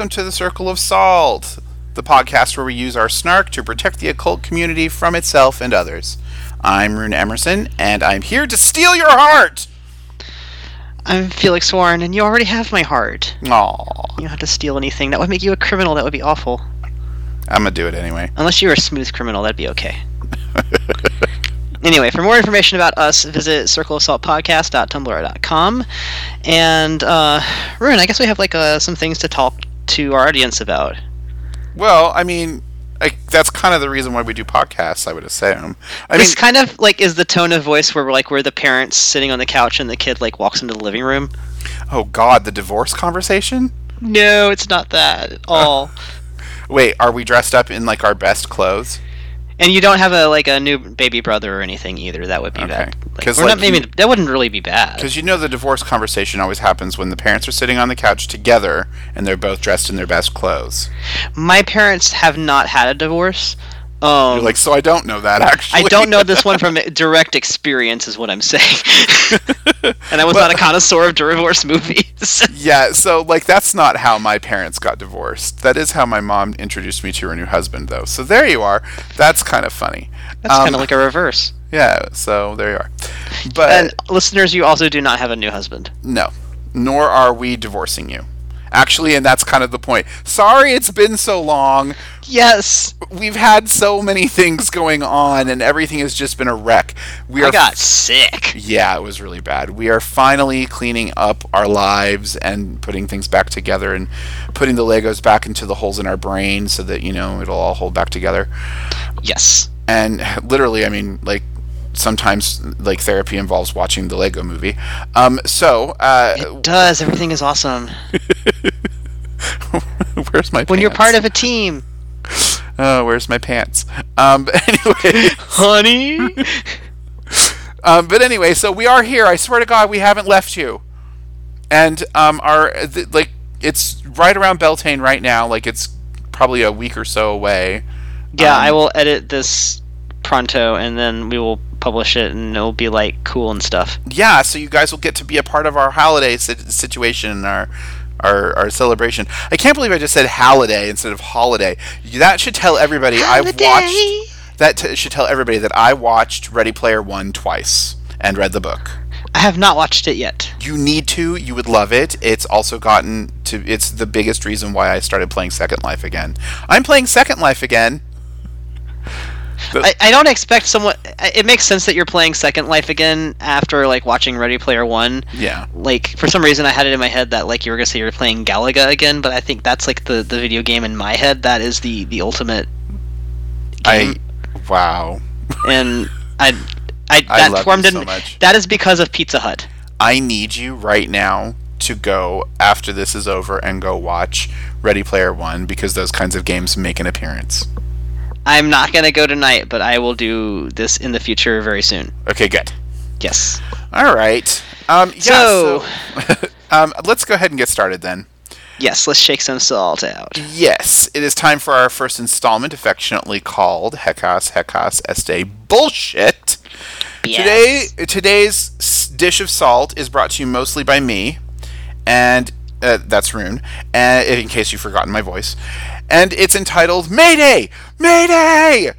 welcome to the Circle of Salt, the podcast where we use our snark to protect the occult community from itself and others. I'm Rune Emerson, and I'm here to steal your heart! I'm Felix Warren, and you already have my heart. Aww. You don't have to steal anything. That would make you a criminal. That would be awful. I'm gonna do it anyway. Unless you were a smooth criminal, that'd be okay. anyway, for more information about us, visit circleofsaltpodcast.tumblr.com. And, uh, Rune, I guess we have, like, uh, some things to talk to our audience about. Well, I mean, I, that's kind of the reason why we do podcasts, I would assume. I this mean, kind of, like, is the tone of voice where we're, like, we're the parents sitting on the couch and the kid, like, walks into the living room. oh god, the divorce conversation? No, it's not that at all. Wait, are we dressed up in like our best clothes? And you don't have a like a new baby brother or anything either. That would be Okay. bad. Like, 'Cause, or like, not, maybe you- that wouldn't really be bad. Because you know the divorce conversation always happens when the parents are sitting on the couch together and they're both dressed in their best clothes. My parents have not had a divorce. Um, You're like, so I don't know that actually. I don't know this one from direct experience, is what I'm saying. and I was not a connoisseur of divorce movies. yeah, so like that's not how my parents got divorced. That is how my mom introduced me to her new husband, though. So there you are. That's kind of funny. That's Um, kind of like a reverse. Yeah, so there you are. But And listeners, you also do not have a new husband. no, nor are we divorcing you. Actually, and that's kind of the point. Sorry it's been so long. Yes, We've had so many things going on and everything has just been a wreck. We I are got sick. Yeah, it was really bad. We are finally cleaning up our lives and putting things back together and putting the Legos back into the holes in our brain so that, you know, it'll all hold back together. Yes. And literally, I mean, like sometimes like therapy involves watching the Lego movie. Um so, uh It does. Everything is awesome. where's my When you're part of a team. Oh, where's my pants? Um anyway, Honey? Um, but anyway, so we are here. I swear to God, we haven't left you. And um, our th- like it's right around Beltane right now. Like it's probably a week or so away. Yeah, Um, I will edit this pronto and then we will publish it and it'll be like cool and stuff. Yeah, so you guys will get to be a part of our holiday sit- situation and our. Our, our celebration. I can't believe I just said holiday instead of holiday. That should tell everybody I've watched. That t- should tell everybody that I watched Ready Player One twice and read the book. I have not watched it yet. You need to. You would love it. It's also gotten to. It's the biggest reason why I started playing Second Life again. I'm playing Second Life again. I, I don't expect someone. It makes sense that you're playing Second Life again after like watching Ready Player One. Yeah. Like for some reason, I had it in my head that like you were gonna say you're playing Galaga again, but I think that's like the the video game in my head that is the the ultimate game. I. Wow. and I I I that love formed you so that is because of Pizza Hut. I need you right now to go after this is over and go watch Ready Player One because those kinds of games make an appearance. I'm not gonna go tonight, but I will do this in the future very soon. Okay, good. Yes. All right. Um, yeah. So- so um, let's go ahead and get started then. Yes, let's shake some salt out. Yes, it is time for our first installment, affectionately called Hecas Hecas Este Bullshit. Yes. Today, today's dish of salt is brought to you mostly by me, and uh, that's Rune. And in case you've forgotten my voice, and it's entitled Mayday, Mayday,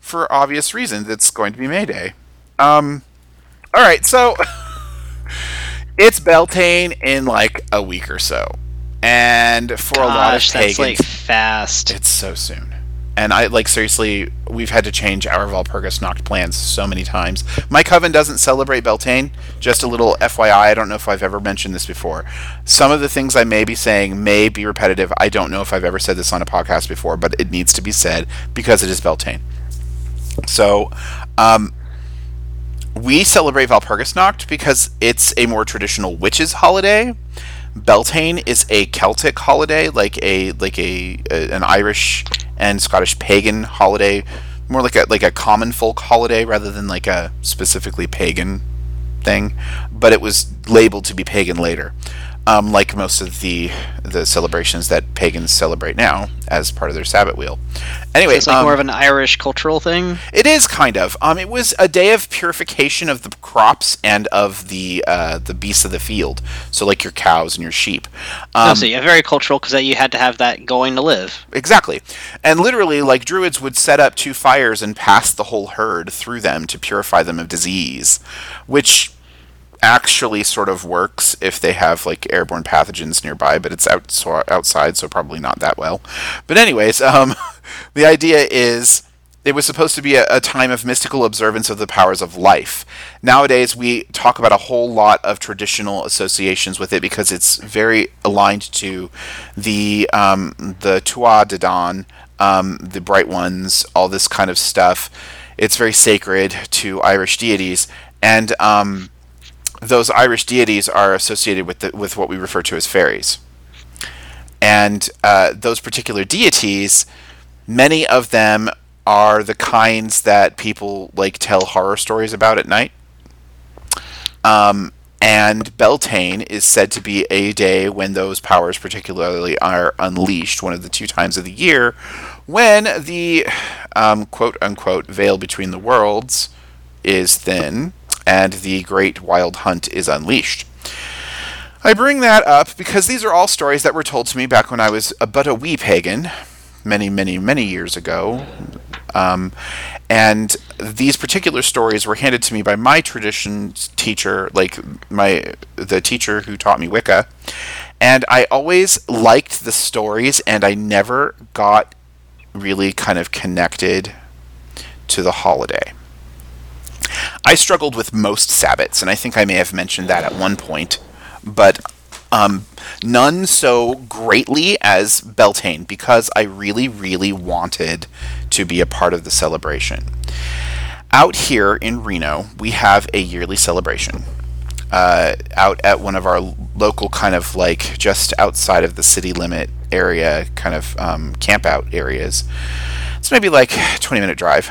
for obvious reasons. It's going to be Mayday. Um, all right, so it's Beltane in like a week or so, and for a lot of Gosh, pagans, that's like fast. it's so soon. And I like seriously, we've had to change our Walpurgisnacht plans so many times. My coven doesn't celebrate Beltane. Just a little FYI, I don't know if I've ever mentioned this before. Some of the things I may be saying may be repetitive. I don't know if I've ever said this on a podcast before, but it needs to be said because it is Beltane. So, um, we celebrate Walpurgisnacht because it's a more traditional witches holiday. Beltane is a Celtic holiday, like a like a, a an Irish and Scottish pagan holiday, more like a like a common folk holiday rather than like a specifically pagan thing. But it was labeled to be pagan later. Um, like most of the the celebrations that pagans celebrate now as part of their Sabbath wheel. Anyway, It's like um, more of an Irish cultural thing. it is kind of. Um, it was a day of purification of the crops and of the uh, the beasts of the field. So like your cows and your sheep. oh, Um, so yeah, very cultural because you had to have that going to live. Exactly. And literally, like druids would set up two fires and pass the whole herd through them to purify them of disease, which actually sort of works if they have like airborne pathogens nearby, but it's out so outside, so probably not that well. But anyways, um, the idea is it was supposed to be a, a time of mystical observance of the powers of life. Nowadays, we talk about a whole lot of traditional associations with it because it's very aligned to the um, the Tuatha De Danann, um, the Bright Ones, all this kind of stuff. It's very sacred to Irish deities, and um, those Irish deities are associated with the, with what we refer to as fairies. And uh, those particular deities, many of them are the kinds that people like tell horror stories about at night. Um, and Beltane is said to be a day when those powers, particularly, are unleashed. One of the two times of the year when the um, quote unquote veil between the worlds is thin and the great wild hunt is unleashed. I bring that up because these are all stories that were told to me back when I was a, but a wee pagan, many, many, many years ago. Um, and these particular stories were handed to me by my tradition teacher, like my the teacher who taught me Wicca. And I always liked the stories, and I never got really kind of connected to the holiday. I struggled with most Sabbats, and I think I may have mentioned that at one point, but um, none so greatly as Beltane because I really, really wanted to be a part of the celebration. Out here in Reno, we have a yearly celebration. Uh, out at one of our local kind of like just outside of the city limit area kind of um, camp out areas. It's maybe like 20 minute drive.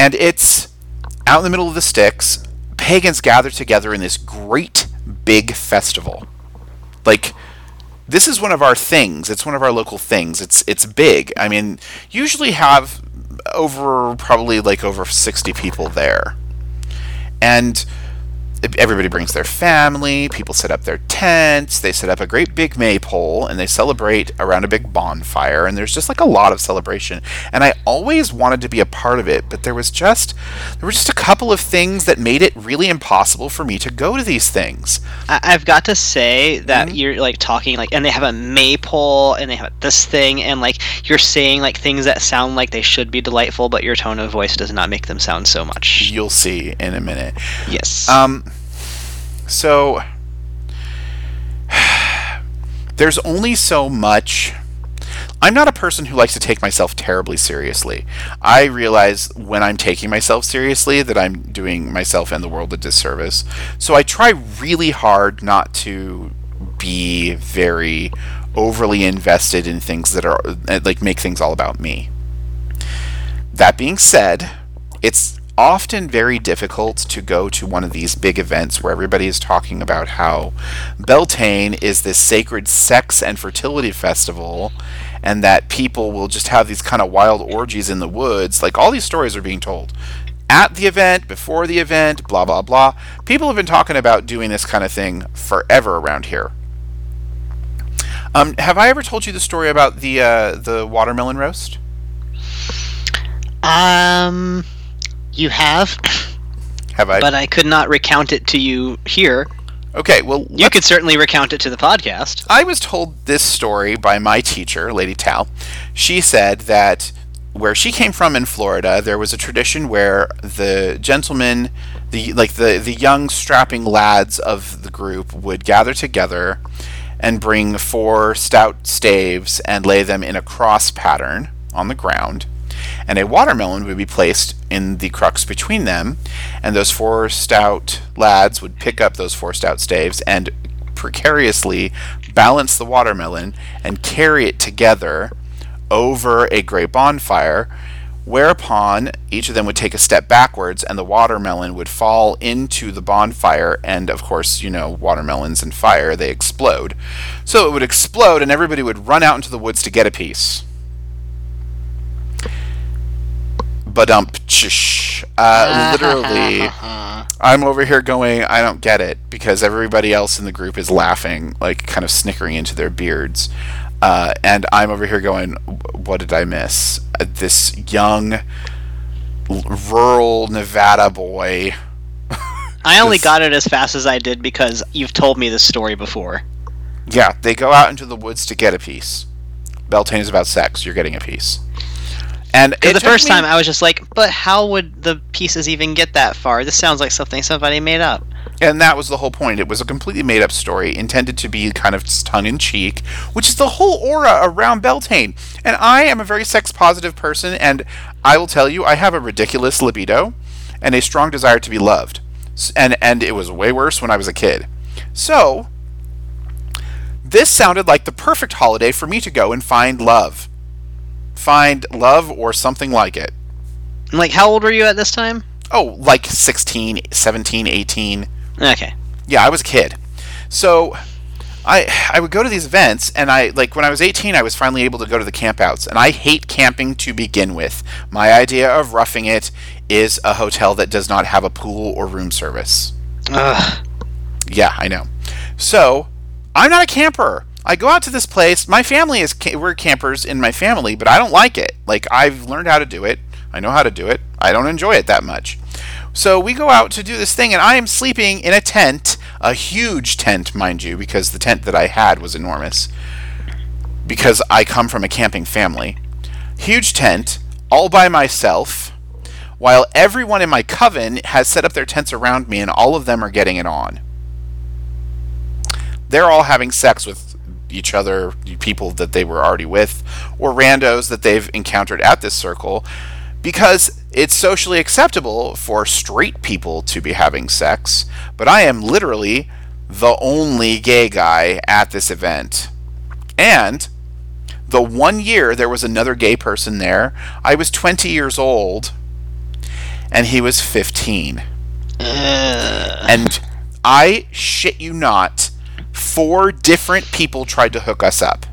And it's out in the middle of the sticks. Pagans gather together in this great big festival. Like this is one of our things. It's one of our local things. It's it's big. I mean, usually have over probably like over 60 people there. And everybody brings their family, people set up their tents, they set up a great big maypole and they celebrate around a big bonfire and there's just like a lot of celebration. And I always wanted to be a part of it, but there was just there were just a couple of things that made it really impossible for me to go to these things. I- I've got to say that Mhm. you're like talking like, and they have a maypole, and they have this thing, and like you're saying like things that sound like they should be delightful, but your tone of voice does not make them sound so much. You'll see in a minute. Yes. Um, so there's only so much. I'm not a person who likes to take myself terribly seriously. I realize when I'm taking myself seriously that I'm doing myself and the world a disservice. So I try really hard not to be very overly invested in things that are uh, like make things all about me. That being said, it's often very difficult to go to one of these big events where everybody is talking about how Beltane is this sacred sex and fertility festival and that people will just have these kind of wild orgies in the woods. Like all these stories are being told. At the event, before the event, blah blah blah. People have been talking about doing this kind of thing forever around here. Um, have I ever told you the story about the uh, the watermelon roast? um, you have, Have I? but I could not recount it to you here. okay, well, You could certainly recount it to the podcast. I was told this story by my teacher, Lady Tal. She said that where she came from in Florida, there was a tradition where the gentlemen, the like the the young strapping lads of the group would gather together and bring four stout staves and lay them in a cross pattern on the ground. And a watermelon would be placed in the crux between them, and those four stout lads would pick up those four stout staves and precariously balance the watermelon and carry it together over a great bonfire Whereupon each of them would take a step backwards and the watermelon would fall into the bonfire. And of course, you know, watermelons and fire, they explode. So it would explode and everybody would run out into the woods to get a piece. Badump. Uh, literally, I'm over here going, I don't get it, because everybody else in the group is laughing, like kind of snickering into their beards. Uh, and I'm over here going, what did I miss? Uh, this young, rural Nevada boy. I only Just- got it as fast as I did because you've told me this story before. Yeah, they go out into the woods to get a piece. Beltane is about sex. You're getting a piece. And the first me- time I was just like, but how would the pieces even get that far? This sounds like something somebody made up. And that was the whole point. It was a completely made up story intended to be kind of tongue in cheek, which is the whole aura around Beltane. And I am a very sex positive person, and I will tell you, I have a ridiculous libido and a strong desire to be loved. And, and it was way worse when I was a kid. So, this sounded like the perfect holiday for me to go and find love. Find love or something like it. Like, how old were you at this time? Oh, like 16, 17, 18. Okay. Yeah, I was a kid. So I I would go to these events and I like when I was 18 I was finally able to go to the campouts and I hate camping to begin with. My idea of roughing it is a hotel that does not have a pool or room service. Ugh. Yeah, I know. So, I'm not a camper. I go out to this place. My family is we're campers in my family, but I don't like it. Like I've learned how to do it. I know how to do it. I don't enjoy it that much. So we go out to do this thing, and I am sleeping in a tent, a huge tent, mind you, because the tent that I had was enormous. Because I come from a camping family. Huge tent, all by myself, while everyone in my coven has set up their tents around me, and all of them are getting it on they're all having sex with each other, people that they were already with, or randos that they've encountered at this circle, because it's socially acceptable for straight people to be having sex. But I am literally the only gay guy at this event. And the one year there was another gay person there, I was 20 years old, and he was 15. Ugh. And I shit you not, four different people tried to hook us up.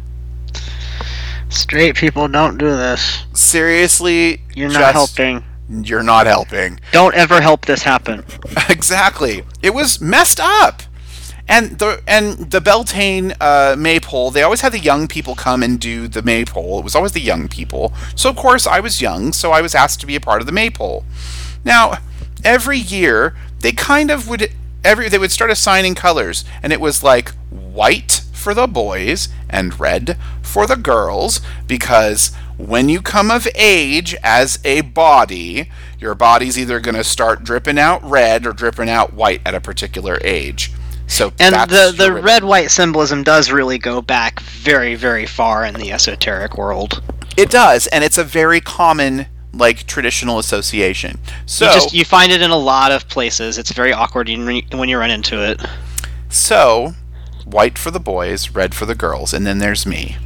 Straight people don't do this. Seriously, You're not just- helping. You're not helping. Don't ever help this happen. exactly. It was messed up. And the and the Beltane uh, maypole, they always had the young people come and do the maypole. It was always the young people. So of course I was young, so I was asked to be a part of the maypole. Now, every year they kind of would every they would start assigning colors, and it was like white for the boys and red for the girls because when you come of age as a body, your body's either going to start dripping out red or dripping out white at a particular age. So And the, the red white symbolism does really go back very, very far in the esoteric world. it does, and it's a very common like traditional association. So you just you find it in a lot of places. It's very awkward when you- when you run into it. so white for the boys, red for the girls, and then there's me.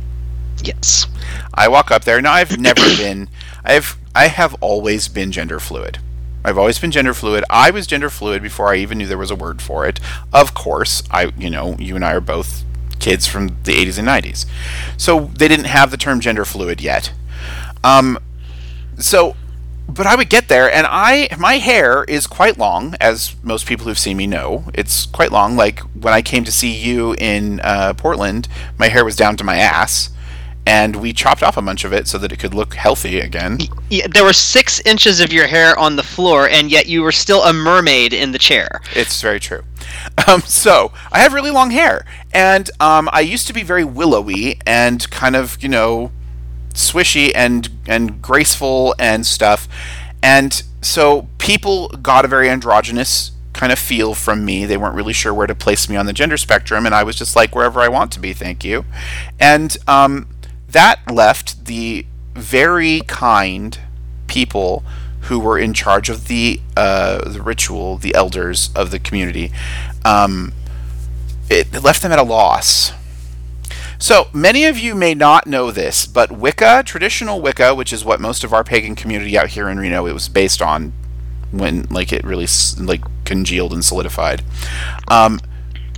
Yes. I walk up there. Now I've never been. I've I have always been gender fluid. I've always been gender fluid. I was gender fluid before I even knew there was a word for it. Of course, I you know you and I are both kids from the 80s and 90s, so they didn't have the term gender fluid yet. Um, so but I would get there, and I my hair is quite long, as most people who've seen me know. It's quite long. Like when I came to see you in uh, Portland, my hair was down to my ass, and we chopped off a bunch of it so that it could look healthy again. Yeah, there were six inches of your hair on the floor, and yet you were still a mermaid in the chair. It's very true. Um, so I have really long hair, and um, I used to be very willowy and kind of you know swishy and and graceful and stuff, and so people got a very androgynous kind of feel from me. They weren't really sure where to place me on the gender spectrum, and I was just like wherever I want to be, thank you. And um, that left the very kind people who were in charge of the uh, the ritual, the elders of the community. Um, it left them at a loss. So many of you may not know this, but Wicca, traditional Wicca, which is what most of our pagan community out here in Reno, it was based on when like it really like congealed and solidified. Um,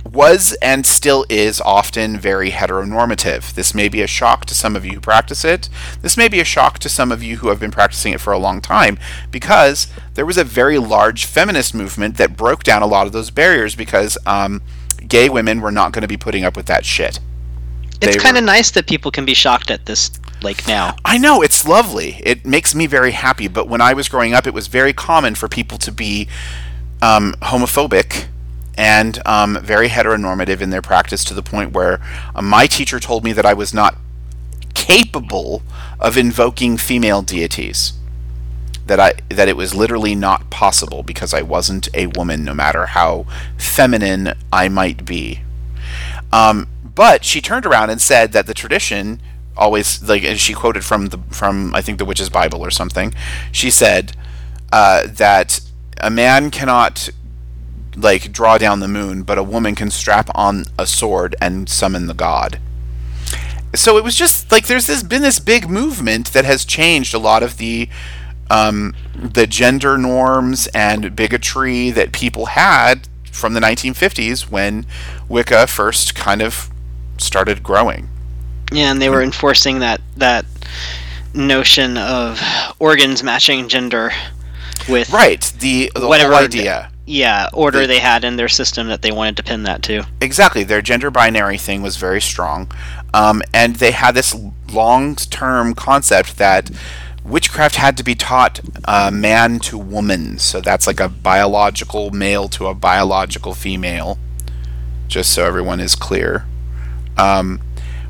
was and still is often very heteronormative. This may be a shock to some of you who practice it. This may be a shock to some of you who have been practicing it for a long time because there was a very large feminist movement that broke down a lot of those barriers because um, gay women were not going to be putting up with that shit. It's kind of nice that people can be shocked at this like now. I know it's lovely. It makes me very happy. But when I was growing up, it was very common for people to be um, homophobic and um, very heteronormative in their practice to the point where uh, my teacher told me that I was not capable of invoking female deities. That I that it was literally not possible because I wasn't a woman, no matter how feminine I might be. Um, but she turned around and said that the tradition always like and she quoted from the from I think the witch's Bible or something. She said uh, that a man cannot like draw down the moon, but a woman can strap on a sword and summon the god. So it was just like there's this been this big movement that has changed a lot of the um, the gender norms and bigotry that people had from the 1950s when Wicca first kind of started growing. Yeah, and they were enforcing that that notion of organs matching gender with Right, the the Whatever idea. yeah order The- they had in their system that they wanted to pin that to. Exactly, their gender binary thing was very strong, um, and they had this long-term concept that witchcraft had to be taught uh, man to woman. So that's like a biological male to a biological female. Just so everyone is clear, um,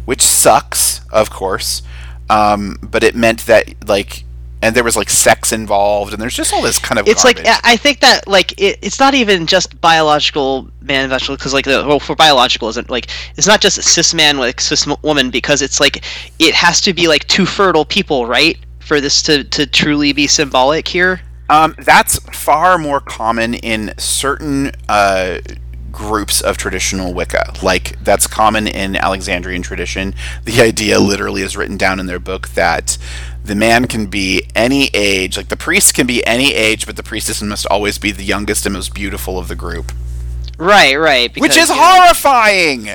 which sucks, of course. Um, but it meant that like, and there was like sex involved, and there's just all this kind of. It's like garbage. I I think that like it, it's not even just biological man vegetable because like the well for biological isn't like it's not just cis man like cis woman because it's like it has to be like two fertile people right for this to to truly be symbolic here. Um, that's far more common in certain uh, groups of traditional Wicca. Like that's common in Alexandrian tradition. The idea literally is written down in their book that the man can be any age, like the priest can be any age, but the priestess must always be the youngest and most beautiful of the group, Right, right. which is horrifying.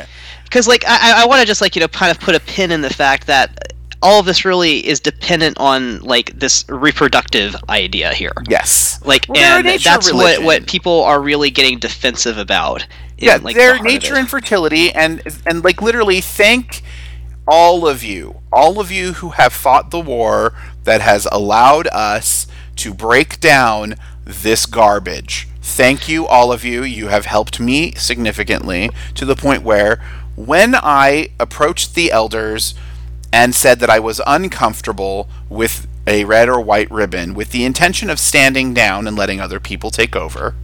because like I, I want to just like you know kind of put a pin in the fact that all of this really is dependent on like this reproductive idea here Yes. like Well, and that's what religion. what people are really getting defensive about in, yeah, like, the their heart of nature and fertility, and and like literally, thank all of you, all of you who have fought the war that has allowed us to break down this garbage. Thank you, all of you. You have helped me significantly to the point where when I approached the elders and said that I was uncomfortable with a red or white ribbon with the intention of standing down and letting other people take over,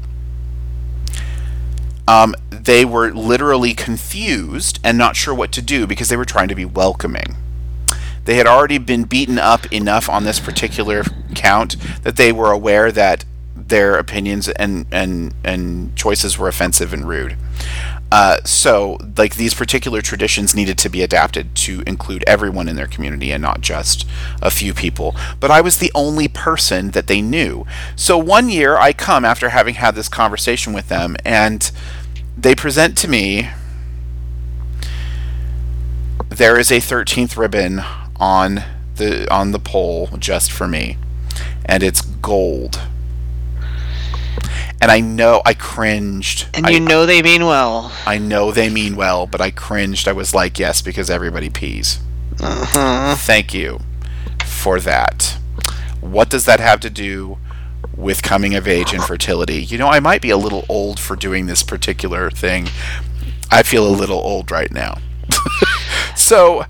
um, they were literally confused and not sure what to do because they were trying to be welcoming. They had already been beaten up enough on this particular count that they were aware that their opinions and and and choices were offensive and rude. Uh, so, like these particular traditions needed to be adapted to include everyone in their community and not just a few people. But I was the only person that they knew. So one year I come after having had this conversation with them, and they present to me there is a 13th ribbon on the on the pole just for me and it's gold and i know i cringed. And I, you know they mean well. I know they mean well but i cringed. I was like yes because everybody pees. Uh-huh. thank you for that. What does that have to do with coming of age and fertility? You know i might be a little old for doing this particular thing. I feel a little old right now. So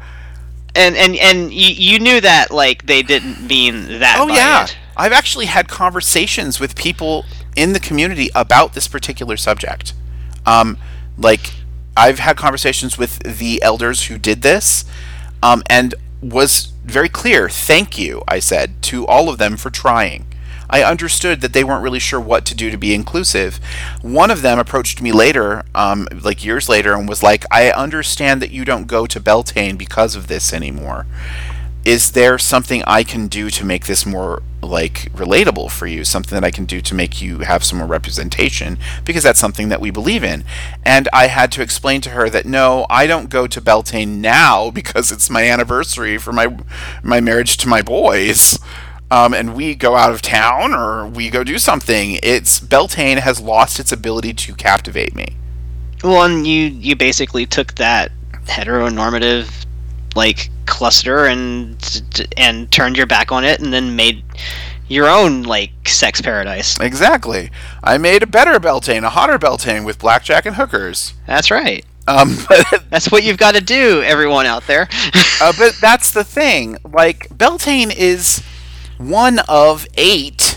and and and you, you knew that like they didn't mean that Oh yeah, it. I've actually had conversations with people in the community about this particular subject. Um, like I've had conversations with the elders who did this, um, and was very clear. Thank you, I said to all of them for trying. I understood that they weren't really sure what to do to be inclusive. One of them approached me later, um, like years later, and was like, I understand that you don't go to Beltane because of this anymore. Is there something I can do to make this more like relatable for you? Something that I can do to make you have some more representation? Because that's something that we believe in. And I had to explain to her that no, I don't go to Beltane now because it's my anniversary for my my marriage to my boys um, and we go out of town or we go do something, it's Beltane has lost its ability to captivate me. Well, and you you basically took that heteronormative like cluster and and turned your back on it, and then made your own like sex paradise. Exactly. I made a better Beltane, a hotter Beltane with blackjack and hookers. That's right. Um, that's what you've got to do, everyone out there. uh, but that's the thing. Like Beltane is one of eight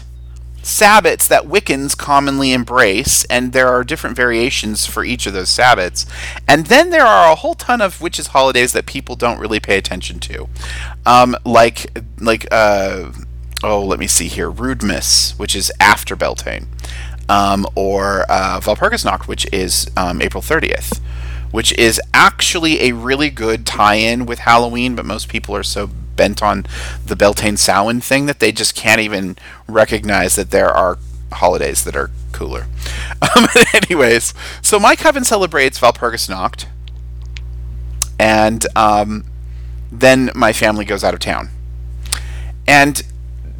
sabbats that Wiccans commonly embrace, and there are different variations for each of those sabbats. And then there are a whole ton of witches' holidays that people don't really pay attention to, um, like like uh, oh, let me see here, Roodmas, which is after Beltane, um, or uh, Walpurgisnacht, which is um, April thirtieth. Which is actually a really good tie-in with Halloween, but most people are so bent on the Beltane Samhain thing that they just can't even recognize that there are holidays that are cooler. Um, anyways, so my coven celebrates Walpurgisnacht, and um, then my family goes out of town. And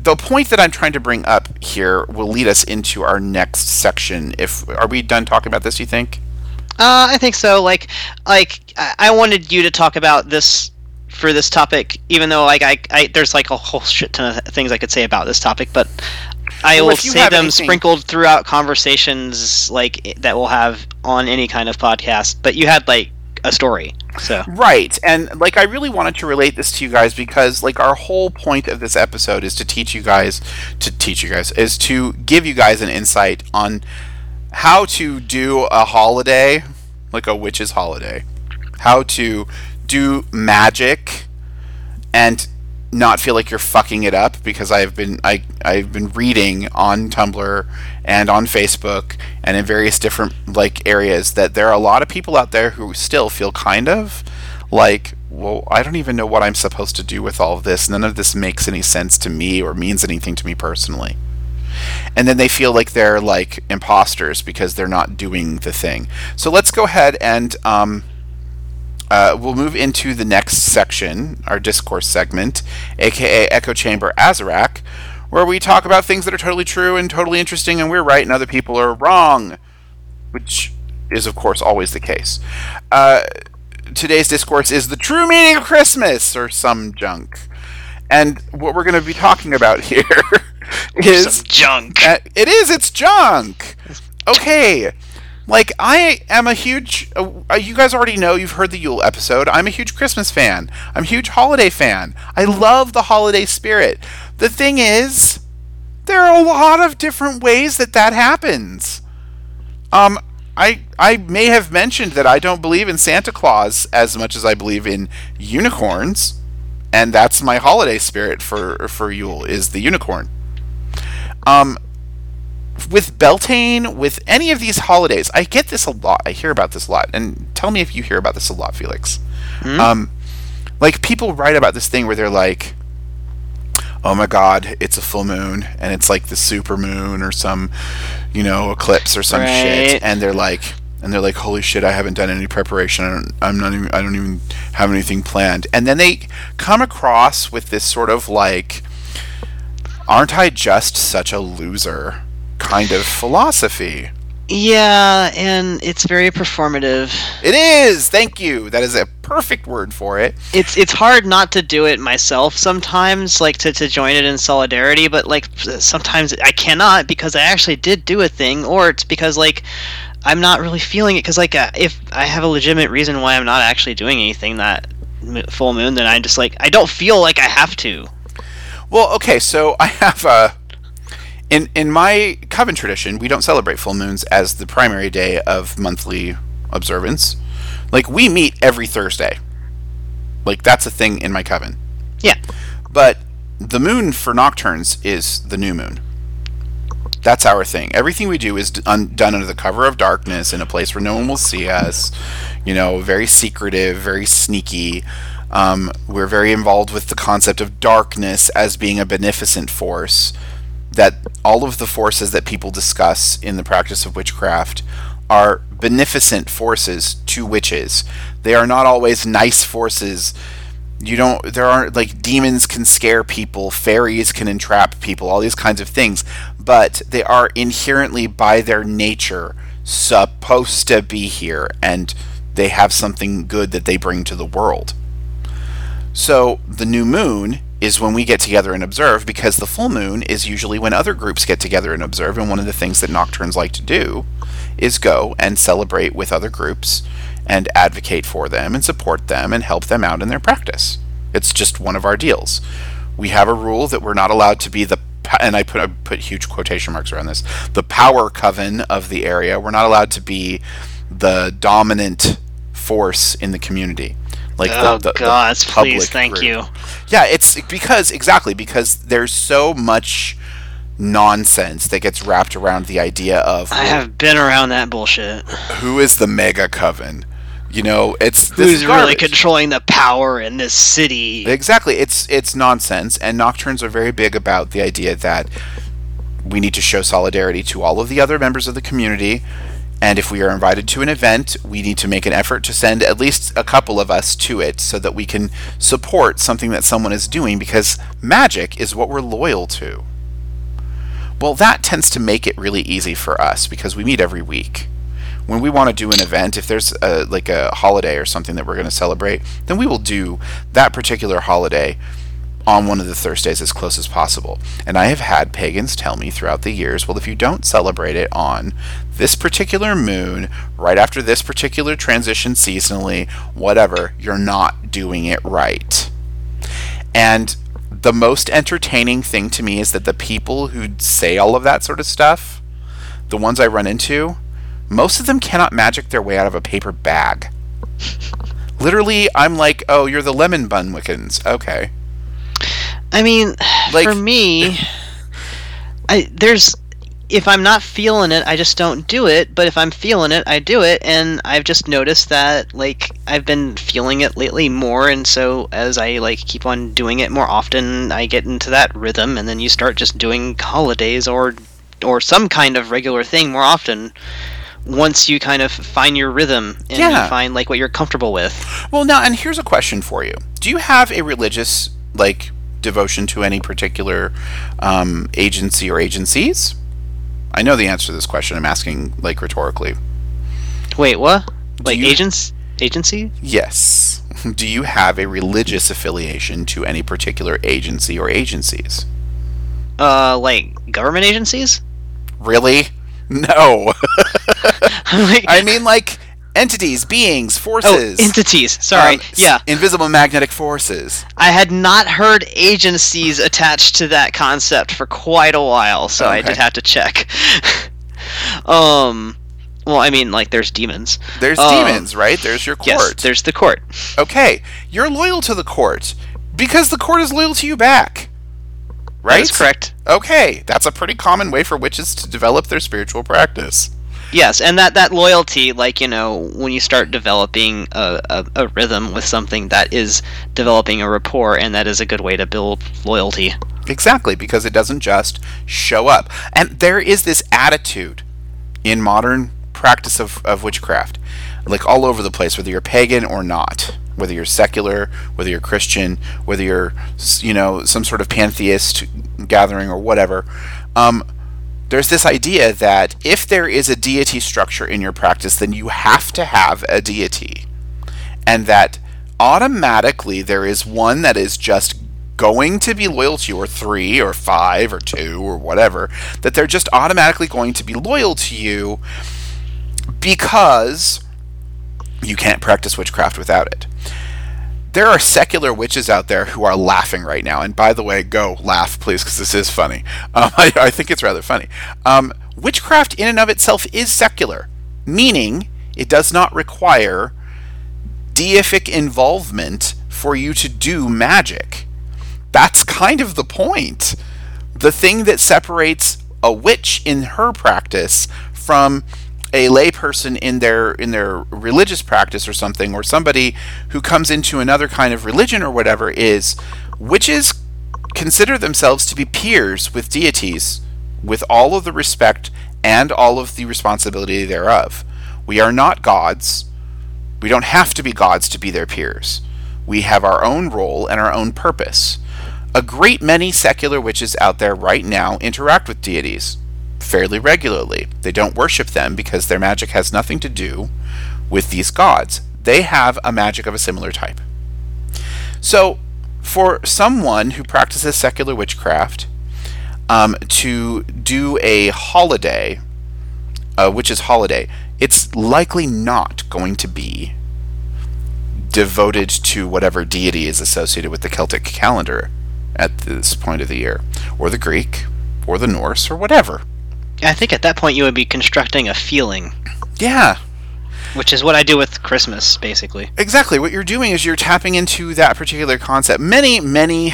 the point that I'm trying to bring up here will lead us into our next section. If are we done talking about this? You think? Uh, I think so. Like, like I wanted you to talk about this for this topic, even though like I, I there's like a whole shit ton of things I could say about this topic, but I well, will say them anything... sprinkled throughout conversations like that we'll have on any kind of podcast. But you had like a story. So Right. And like I really wanted to relate this to you guys because like our whole point of this episode is to teach you guys to teach you guys is to give you guys an insight on how to do a holiday, like a witch's holiday. How to do magic and not feel like you're fucking it up because I've been I I've been reading on Tumblr and on Facebook and in various different like areas that there are a lot of people out there who still feel kind of like well I don't even know what I'm supposed to do with all of this. None of this makes any sense to me or means anything to me personally. And then they feel like they're like imposters because they're not doing the thing. So let's go ahead and um, uh, we'll move into the next section, our discourse segment, aka Echo Chamber Azarak, where we talk about things that are totally true and totally interesting, and we're right and other people are wrong, which is, of course, always the case. Uh, today's discourse is the true meaning of Christmas, or some junk. And what we're going to be talking about here is some junk. Uh, it is. It's junk. Okay. Like I am a huge. Uh, uh, you guys already know. You've heard the Yule episode. I'm a huge Christmas fan. I'm a huge holiday fan. I love the holiday spirit. The thing is, there are a lot of different ways that that happens. Um, I I may have mentioned that I don't believe in Santa Claus as much as I believe in unicorns, and that's my holiday spirit for for Yule is the unicorn. Um, with Beltane, with any of these holidays, I get this a lot. I hear about this a lot, and tell me if you hear about this a lot, Felix. Mm-hmm. Um, like people write about this thing where they're like, "Oh my God, it's a full moon, and it's like the super moon or some, you know, eclipse or some right. shit," and they're like, and they're like, "Holy shit, I haven't done any preparation. I don't, I'm not even, I don't even have anything planned." And then they come across with this sort of like, "Aren't I just such a loser?" Kind of philosophy. Yeah, and it's very performative. It is. Thank you. That is a perfect word for it. It's it's hard not to do it myself sometimes, like to, to join it in solidarity, but like sometimes I cannot because I actually did do a thing, or it's because like I'm not really feeling it because like uh, if I have a legitimate reason why I'm not actually doing anything that full moon, then I just like I don't feel like I have to. Well, okay, so I have a in in my coven tradition, we don't celebrate full moons as the primary day of monthly observance. Like we meet every Thursday. Like that's a thing in my coven. Yeah. But the moon for nocturnes is the new moon. That's our thing. Everything we do is d- un- done under the cover of darkness in a place where no one will see us. You know, very secretive, very sneaky. Um, we're very involved with the concept of darkness as being a beneficent force. That all of the forces that people discuss in the practice of witchcraft are beneficent forces to witches. They are not always nice forces you don't there aren't like demons can scare people fairies can entrap people all these kinds of things but they are inherently by their nature supposed to be here and they have something good that they bring to the world so the new moon is when we get together and observe because the full moon is usually when other groups get together and observe and one of the things that nocturnes like to do is go and celebrate with other groups and advocate for them and support them and help them out in their practice. It's just one of our deals. We have a rule that we're not allowed to be the and I put I put huge quotation marks around this. The power coven of the area. We're not allowed to be the dominant force in the community. Like oh the, the, God, the please, thank group. you. Yeah, it's because exactly because there's so much nonsense that gets wrapped around the idea of I have been around that bullshit. Who is the mega coven? You know, it's who's really controlling the power in this city. Exactly, it's it's nonsense, and nocturnes are very big about the idea that we need to show solidarity to all of the other members of the community. And if we are invited to an event, we need to make an effort to send at least a couple of us to it so that we can support something that someone is doing because magic is what we're loyal to. Well, that tends to make it really easy for us because we meet every week when we want to do an event, if there's a, like a holiday or something that we're going to celebrate, then we will do that particular holiday on one of the Thursdays as close as possible. And I have had pagans tell me throughout the years, well, if you don't celebrate it on this particular moon, right after this particular transition seasonally, whatever, you're not doing it right. And the most entertaining thing to me is that the people who say all of that sort of stuff, the ones I run into, most of them cannot magic their way out of a paper bag. Literally, I'm like, oh, you're the lemon bun Wiccans. Okay. I mean, like, for me, I there's if I'm not feeling it, I just don't do it. But if I'm feeling it, I do it. And I've just noticed that like I've been feeling it lately more, and so as I like keep on doing it more often, I get into that rhythm, and then you start just doing holidays or or some kind of regular thing more often once you kind of find your rhythm and yeah. find like what you're comfortable with. Well, now, and here's a question for you: Do you have a religious like devotion to any particular um, agency or agencies? I know the answer to this question. I'm asking like rhetorically. Wait, what? Like you... agents? Agency? Yes. Do you have a religious affiliation to any particular agency or agencies? Uh, like government agencies? Really? No. like, I mean, like entities, beings, forces. Oh, entities. Sorry. Um, yeah. Invisible magnetic forces. I had not heard agencies attached to that concept for quite a while, so okay. I did have to check. um. Well, I mean, like, there's demons. There's um, demons, right? There's your court. Yes, there's the court. Okay, you're loyal to the court because the court is loyal to you back. Right? That's correct. Okay, that's a pretty common way for witches to develop their spiritual practice. Yes, and that, that loyalty, like, you know, when you start developing a, a, a, rhythm with something that is developing a rapport, and that is a good way to build loyalty. Exactly, because it doesn't just show up. And there is this attitude in modern practice of, of witchcraft, like all over the place, whether you're pagan or not whether you're secular, whether you're Christian, whether you're you know some sort of pantheist gathering or whatever. Um, there's this idea that if there is a deity structure in your practice, then you have to have a deity, and that automatically there is one that is just going to be loyal to you, or three, or five, or two, or whatever, that they're just automatically going to be loyal to you because you can't practice witchcraft without it. There are secular witches out there who are laughing right now. And by the way, go laugh, please, because this is funny. Um, I, I, think it's rather funny. Um, witchcraft, in and of itself, is secular, meaning it does not require deific involvement for you to do magic. That's kind of the point. The thing that separates a witch in her practice from a layperson in their in their religious practice or something or somebody who comes into another kind of religion or whatever is witches consider themselves to be peers with deities with all of the respect and all of the responsibility thereof. We are not gods. We don't have to be gods to be their peers. We have our own role and our own purpose. A great many secular witches out there right now interact with deities fairly regularly. They don't worship them because their magic has nothing to do with these gods. They have a magic of a similar type. So, for someone who practices secular witchcraft um, to do a holiday, a witch's holiday, it's likely not going to be devoted to whatever deity is associated with the Celtic calendar at this point of the year, or the Greek, or the Norse, or whatever. I think at that point you would be constructing a feeling, Yeah, which is what I do with Christmas, basically. exactly. What you're doing is you're tapping into that particular concept. Many, many,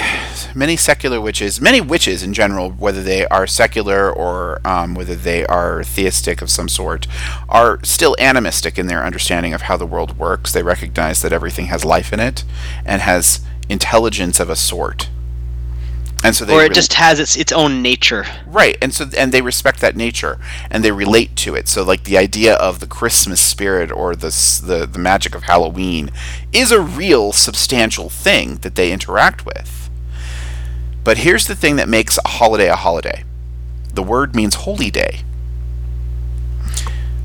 many secular witches, many witches in general, whether they are secular or um, whether they are theistic of some sort, are still animistic in their understanding of how the world works. They recognize that everything has life in it and has intelligence of a sort. And so they or it really- just has its its own nature. Right, and so and they respect that nature and they relate to it. So like the idea of the Christmas spirit or the the the magic of Halloween is a real substantial thing that they interact with. But here's the thing that makes a holiday a holiday. The word means holy day.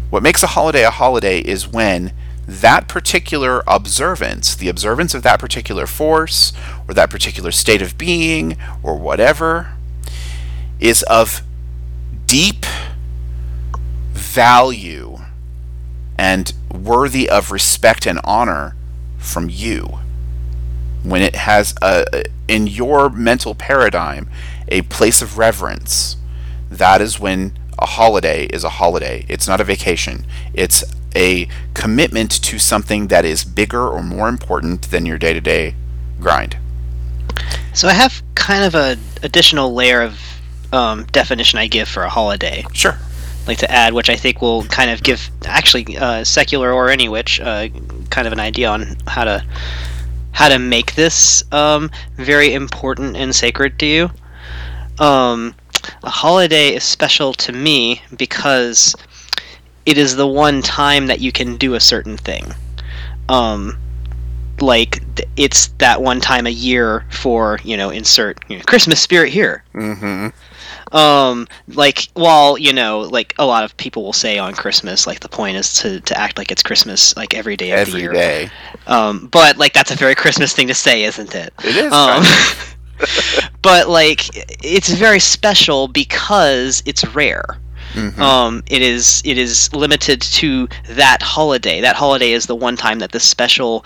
What makes a holiday a holiday is when that particular observance, the observance of that particular force or that particular state of being or whatever, is of deep value and worthy of respect and honor from you. When it has a in your mental paradigm a place of reverence, that is when a holiday is a holiday. It's not a vacation. It's a commitment to something that is bigger or more important than your day-to-day grind. So I have kind of an additional layer of um, definition I give for a holiday. Sure. like to add, which I think will kind of give actually uh, secular or any witch uh, kind of an idea on how to how to make this um, very important and sacred to you. Um, a holiday is special to me because it is the one time that you can do a certain thing. Um, like it's that one time a year for you know insert you know, Christmas spirit here Mm-hmm. um like while you know like a lot of people will say on christmas like the point is to, to act like it's christmas like every day of the year day. um but like that's a very christmas thing to say isn't it It is. um but like it's very special because it's rare Mhm. um it is it is limited to that holiday that holiday is the one time that this special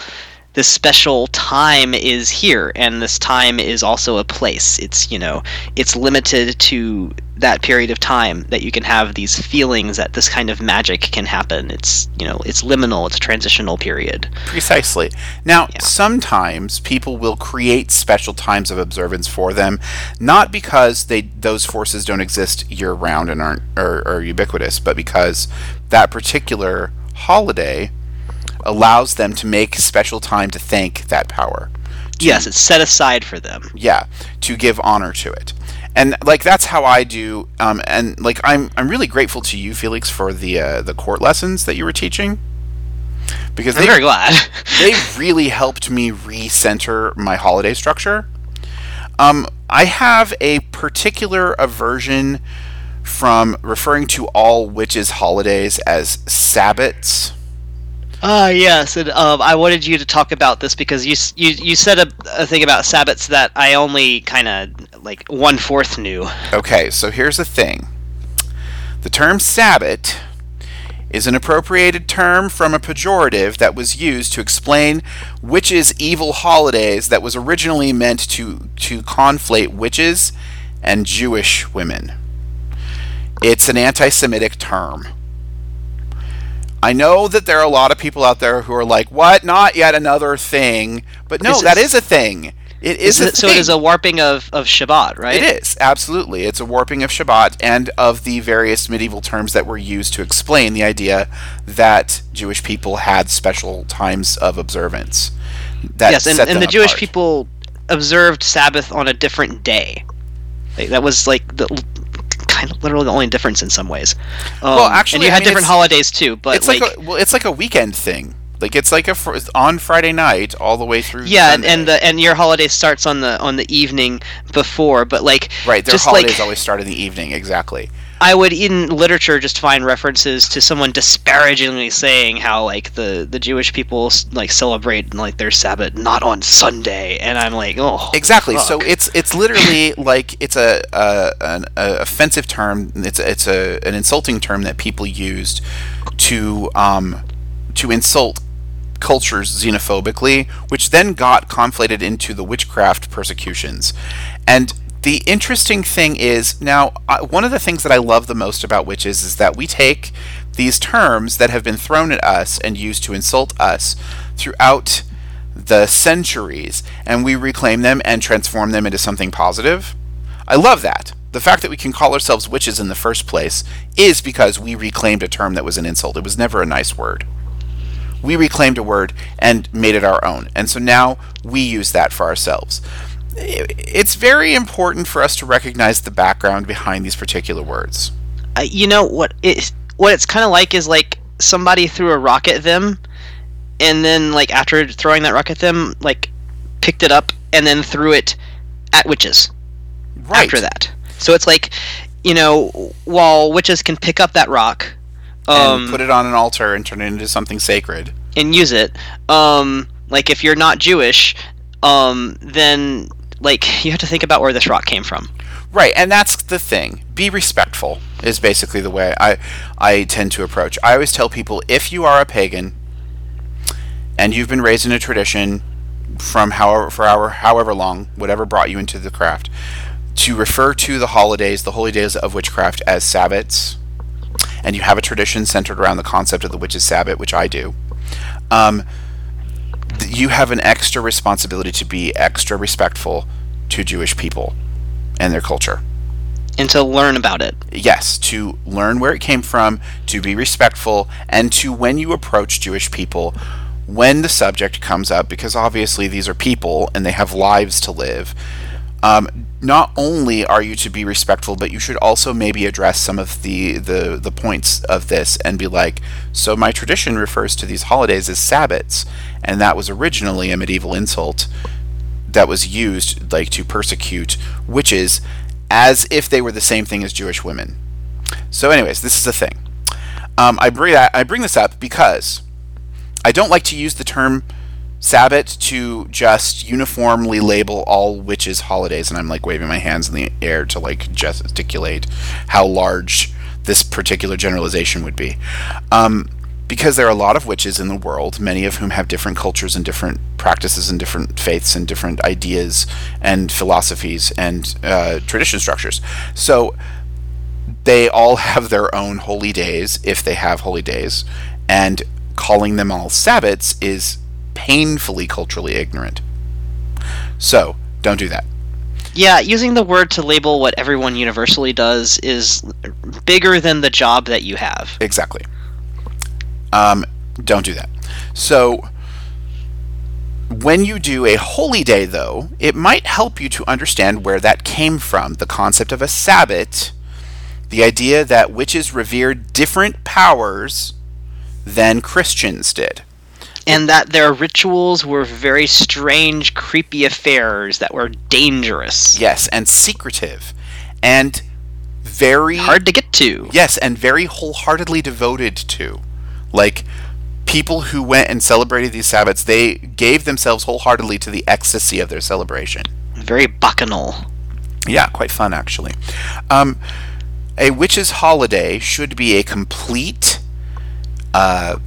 this special time is here and this time is also a place it's you know it's limited to that period of time that you can have these feelings that this kind of magic can happen it's you know it's liminal it's a transitional period Precisely. Now, Yeah. sometimes people will create special times of observance for them, not because they those forces don't exist year round and aren't are, are ubiquitous, but because that particular holiday allows them to make special time to thank that power. To- yes it's set aside for them yeah to give honor to it and like that's how i do um, and like i'm i'm really grateful to you felix for the uh, the court lessons that you were teaching because i'm they very glad they really helped me recenter my holiday structure. Um, I have a particular aversion from referring to all witches' holidays as Sabbats. Ah, yes, and um, I wanted you to talk about this because you you you said a, a thing about sabbats that I only kind of like one fourth knew. Okay, so here's the thing the term Sabbat is an appropriated term from a pejorative that was used to explain witches' evil holidays that was originally meant to, to conflate witches and Jewish women. It's an anti Semitic term. I know that there are a lot of people out there who are like, what? Not yet another thing. But no, This that is- is a thing. It is a so it is a warping of, of Shabbat, right? It is absolutely. It's a warping of Shabbat and of the various medieval terms that were used to explain the idea that Jewish people had special times of observance. That yes, and, and the Jewish apart. people observed Sabbath on a different day. Like, that was like the kind of literally the only difference in some ways. Um, Well, actually, and you I had mean, different holidays too. But It's like, a, well, it's like a weekend thing. Like it's like a fr- on Friday night all the way through. yeah, and, Sunday. and the and your holiday starts on the on the evening before. But like right, their holidays like always start in the evening. Exactly. I would in literature just find references to someone disparagingly saying how like the the Jewish people like celebrate like their Sabbath not on Sunday, and I'm like, oh, Exactly. So it's it's literally like it's a, a an a offensive term. It's it's a an insulting term that people used to um to insult cultures xenophobically, which then got conflated into the witchcraft persecutions. And the interesting thing is now one of the things that I love the most about witches is that we take these terms that have been thrown at us and used to insult us throughout the centuries and we reclaim them and transform them into something positive. I love that. The fact that we can call ourselves witches in the first place is because we reclaimed a term that was an insult. It was never a nice word. We reclaimed a word and made it our own. And so now we use that for ourselves. It's very important for us to recognize the background behind these particular words. I, you know what it what it's kind of like is like somebody threw a rock at them, and then like after throwing that rock at them, like picked it up and then threw it at witches Right. after that. So it's like, you know, while witches can pick up that rock, um, and put it on an altar and turn it into something sacred. and use it. Um, like if you're not Jewish, um, then like you have to think about where this rock came from. Right, and that's the thing. Be respectful is basically the way I I tend to approach. I always tell people if you are a pagan and you've been raised in a tradition from however for however however long, whatever brought you into the craft, to refer to the holidays, the holy days of witchcraft as Sabbats, and you have a tradition centered around the concept of the witch's Sabbath, which I do. Um, you have an extra responsibility to be extra respectful to Jewish people and their culture. And to learn about it. Yes, to learn where it came from, to be respectful, and to when you approach Jewish people, when the subject comes up, because obviously these are people and they have lives to live. Um, not only are you to be respectful, but you should also maybe address some of the, the, the points of this and be like, so my tradition refers to these holidays as Sabbats, and that was originally a medieval insult that was used like to persecute witches as if they were the same thing as Jewish women. So, anyways, this is the thing. Um, I bring that, I bring this up because I don't like to use the term Sabbat to just uniformly label all witches' holidays, and I'm like waving my hands in the air to like gesticulate how large this particular generalization would be. Um, because there are a lot of witches in the world, many of whom have different cultures and different practices and different faiths and different ideas and philosophies and uh, tradition structures. So they all have their own holy days if they have holy days, and calling them all Sabbats is painfully culturally ignorant. So don't do that. Yeah, using the word to label what everyone universally does is bigger than the job that you have. Exactly. Um, don't do that. So, when you do a holy day, though, it might help you to understand where that came from. The concept of a Sabbath, the idea that witches revered different powers than Christians did. And that their rituals were very strange, creepy affairs that were dangerous. Yes, and secretive, and very Hard to get to. Yes, and very wholeheartedly devoted to. Like people who went and celebrated these Sabbats, they gave themselves wholeheartedly to the ecstasy of their celebration. Very bacchanal. Yeah, quite fun actually. Um, a witch's holiday should be a complete uh,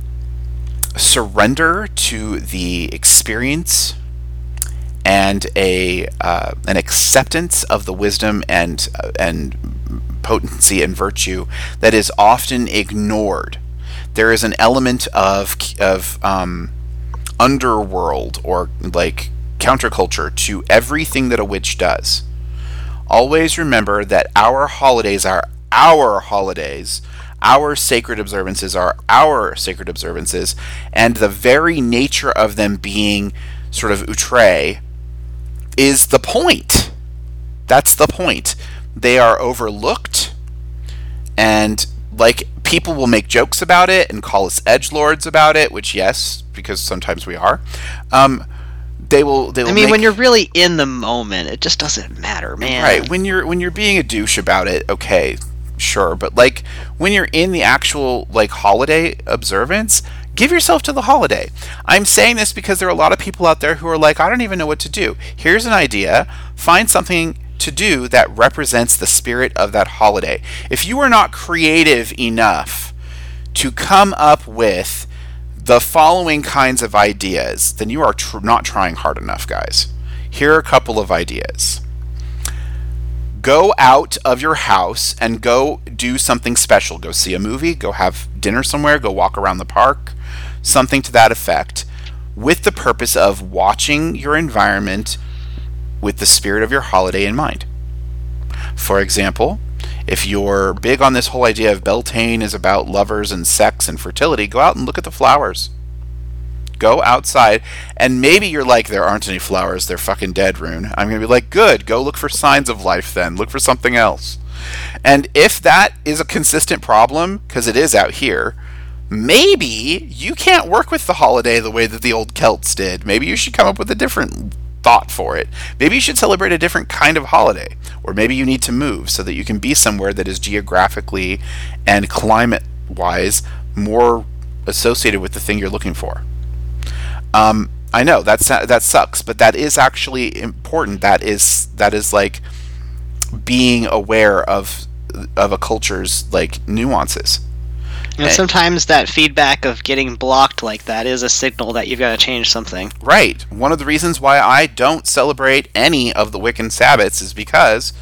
surrender to the experience and a uh, an acceptance of the wisdom and uh, and potency and virtue that is often ignored. There is an element of of um, underworld or like counterculture to everything that a witch does. Always remember that our holidays are our holidays. Our sacred observances are our sacred observances, and the very nature of them being sort of outre is the point. That's the point. They are overlooked, and like people will make jokes about it and call us edge lords about it, which yes, because sometimes we are. Um, they will. They will I mean, make- when you're really in the moment, it just doesn't matter, man. Right. When you're when you're being a douche about it, okay, sure. But like when you're in the actual like holiday observance, give yourself to the holiday. I'm saying this because there are a lot of people out there who are like, I don't even know what to do. Here's an idea. Find something to do that represents the spirit of that holiday. If you are not creative enough to come up with the following kinds of ideas, then you are tr- not trying hard enough, guys. Here are a couple of ideas go out of your house and go do something special. Go see a movie, go have dinner somewhere, go walk around the park, something to that effect, with the purpose of watching your environment with the spirit of your holiday in mind. For example, if you're big on this whole idea of Beltane is about lovers and sex and fertility, go out and look at the flowers. Go outside, and maybe you're like, there aren't any flowers, they're fucking dead, Rune. I'm going to be like, good, go look for signs of life then. Look for something else. And if that is a consistent problem, because it is out here, maybe you can't work with the holiday the way that the old Celts did. Maybe you should come up with a different thought for it. Maybe you should celebrate a different kind of holiday. Or maybe you need to move so that you can be somewhere that is geographically and climate wise more associated with the thing you're looking for. Um, I know that's that sucks, but that is actually important. That is that is like being aware of of a culture's like nuances. And sometimes that feedback of getting blocked like that is a signal that you've got to change something. Right. One of the reasons why I don't celebrate any of the Wiccan Sabbats is because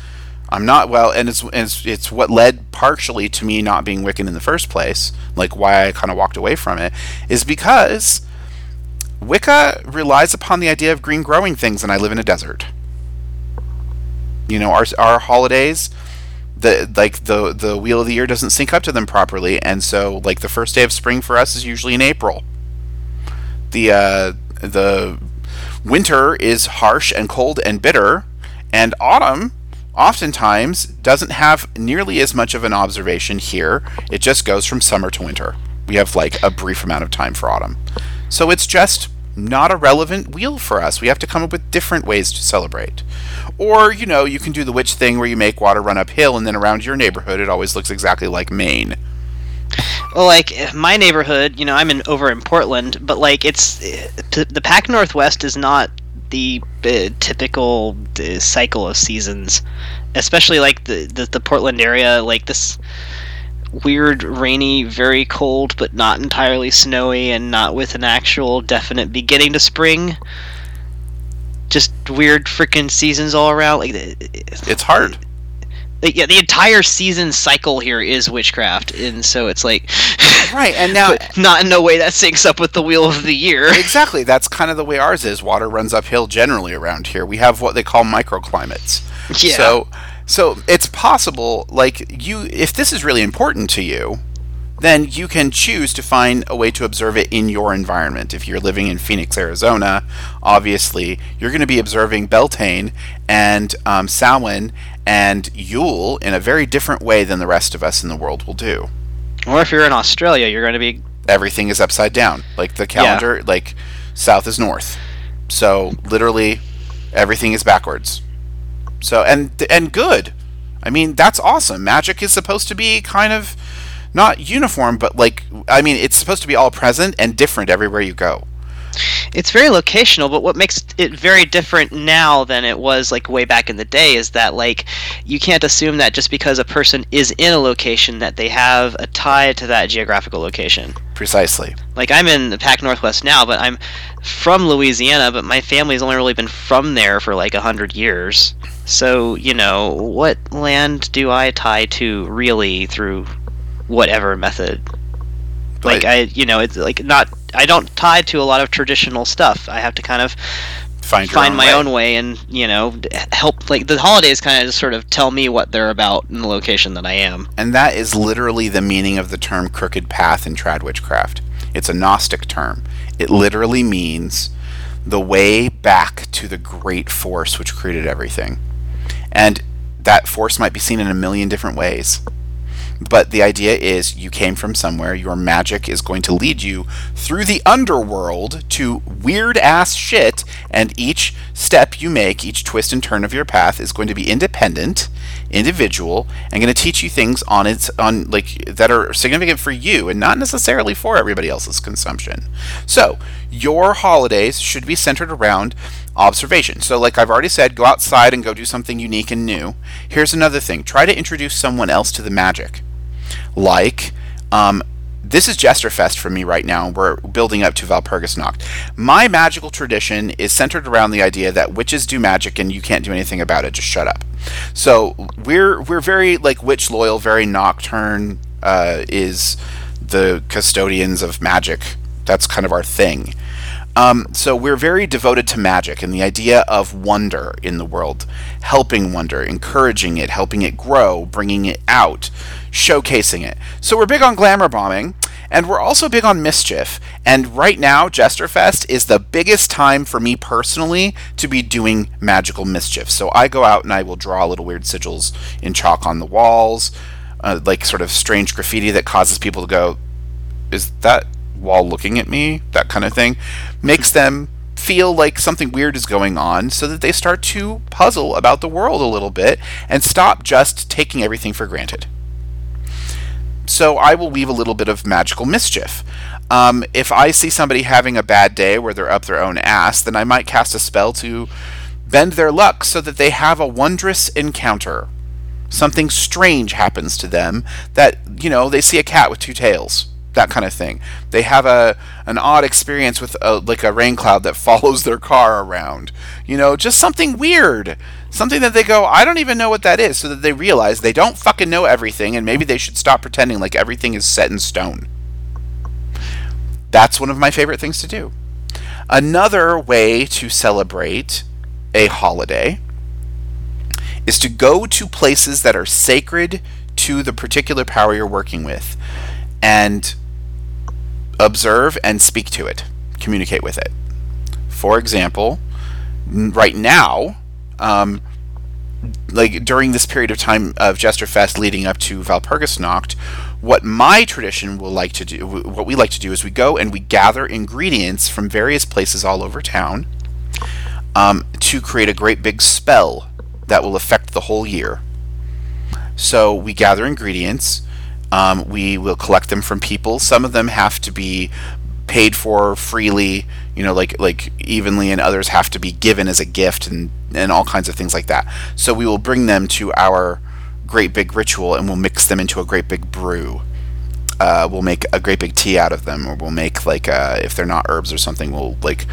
I'm not well, and it's it's, it's what led partially to me not being Wiccan in the first place. Like why I kind of walked away from it is because Wicca relies upon the idea of green growing things, and I live in a desert. You know, our our holidays, the like the the wheel of the year doesn't sync up to them properly, and so like the first day of spring for us is usually in April. The uh, the winter is harsh and cold and bitter, and autumn oftentimes doesn't have nearly as much of an observation here. It just goes from summer to winter. We have like a brief amount of time for autumn. So it's just not a relevant wheel for us. We have to come up with different ways to celebrate. Or, you know, you can do the witch thing where you make water run uphill and then around your neighborhood it always looks exactly like Maine. Well, like my neighborhood, you know, I'm in over in Portland, but like it's the Pac Northwest is not the uh, typical uh, cycle of seasons, especially like the, the the Portland area, like this weird, rainy, very cold, but not entirely snowy, and not with an actual definite beginning to spring. Just weird freaking seasons all around. Like It's hard. like, yeah, the entire season cycle here is witchcraft, and so it's like, Right, and now not in no way that syncs up with the wheel of the year. exactly that's kind of the way ours is. Water runs uphill generally around here. We have what they call microclimates. Yeah. So so it's possible like you if this is really important to you, then you can choose to find a way to observe it in your environment. If you're living in Phoenix, Arizona, obviously you're going to be observing Beltane and um, Samhain and Yule in a very different way than the rest of us in the world will do. Or if you're in Australia, you're going to be Everything is upside down. Like the calendar, like south is north. So literally, everything is backwards. So and and good. I mean, that's awesome. Magic is supposed to be kind of not uniform, but like I mean, it's supposed to be all present and different everywhere you go. it's very locational but what makes it very different now than it was like way back in the day is that like you can't assume that just because a person is in a location that they have a tie to that geographical location Precisely. like i'm in the pac northwest now but i'm from louisiana but my family's only really been from there for like a hundred years so you know what land do i tie to really through whatever method like i you know it's like not i don't tie to a lot of traditional stuff i have to kind of find find, own my way. own way and you know help like the holidays kind of just sort of tell me what they're about in the location that i am And that is literally the meaning of the term crooked path in trad witchcraft. It's a Gnostic term. It literally means the way back to the great force which created everything. And that force might be seen in a million different ways. But the idea is you came from somewhere, your magic is going to lead you through the underworld to weird ass shit, and each step you make, each twist and turn of your path is going to be independent, individual, and going to teach you things on its on like that are significant for you and not necessarily for everybody else's consumption. So, your holidays should be centered around observation. So, like I've already said, go outside and go do something unique and new. Here's another thing try to introduce someone else to the magic. Like, um, this is Jesterfest for me right now. We're building up to Walpurgisnacht. My magical tradition is centered around the idea that witches do magic and you can't do anything about it. Just shut up. So we're we're very like witch loyal, very nocturne. Uh, is the custodians of magic. That's kind of our thing. Um, so we're very devoted to magic and the idea of wonder in the world, helping wonder, encouraging it, helping it grow, bringing it out, showcasing it. So we're big on glamour bombing, and we're also big on mischief. And right now, Jesterfest is the biggest time for me personally to be doing magical mischief. So I go out and I will draw little weird sigils in chalk on the walls, uh, like sort of strange graffiti that causes people to go, "Is that wall looking at me?" That kind of thing makes them feel like something weird is going on so that they start to puzzle about the world a little bit and stop just taking everything for granted so I will weave a little bit of magical mischief. Um, if I see somebody having a bad day where they're up their own ass, then I might cast a spell to bend their luck so that they have a wondrous encounter. Something strange happens to them that, you know, they see a cat with two tails. That kind of thing. They have a an odd experience with a, like a rain cloud that follows their car around. You know, just something weird. Something that they go, I don't even know what that is, so that they realize they don't fucking know everything and maybe they should stop pretending like everything is set in stone. That's one of my favorite things to do. Another way to celebrate a holiday is to go to places that are sacred to the particular power you're working with and observe and speak to it, communicate with it. For example, right now, um, like during this period of time of Jesterfest leading up to Walpurgisnacht, what my tradition will like to do, what we like to do, is we go and we gather ingredients from various places all over town um, to create a great big spell that will affect the whole year. So we gather ingredients. Um, we will collect them from people. Some of them have to be paid for freely, you know, like like evenly, and others have to be given as a gift, and and all kinds of things like that. So we will bring them to our great big ritual, and we'll mix them into a great big brew. Uh, we'll make a great big tea out of them, or we'll make like uh, if they're not herbs or something, we'll like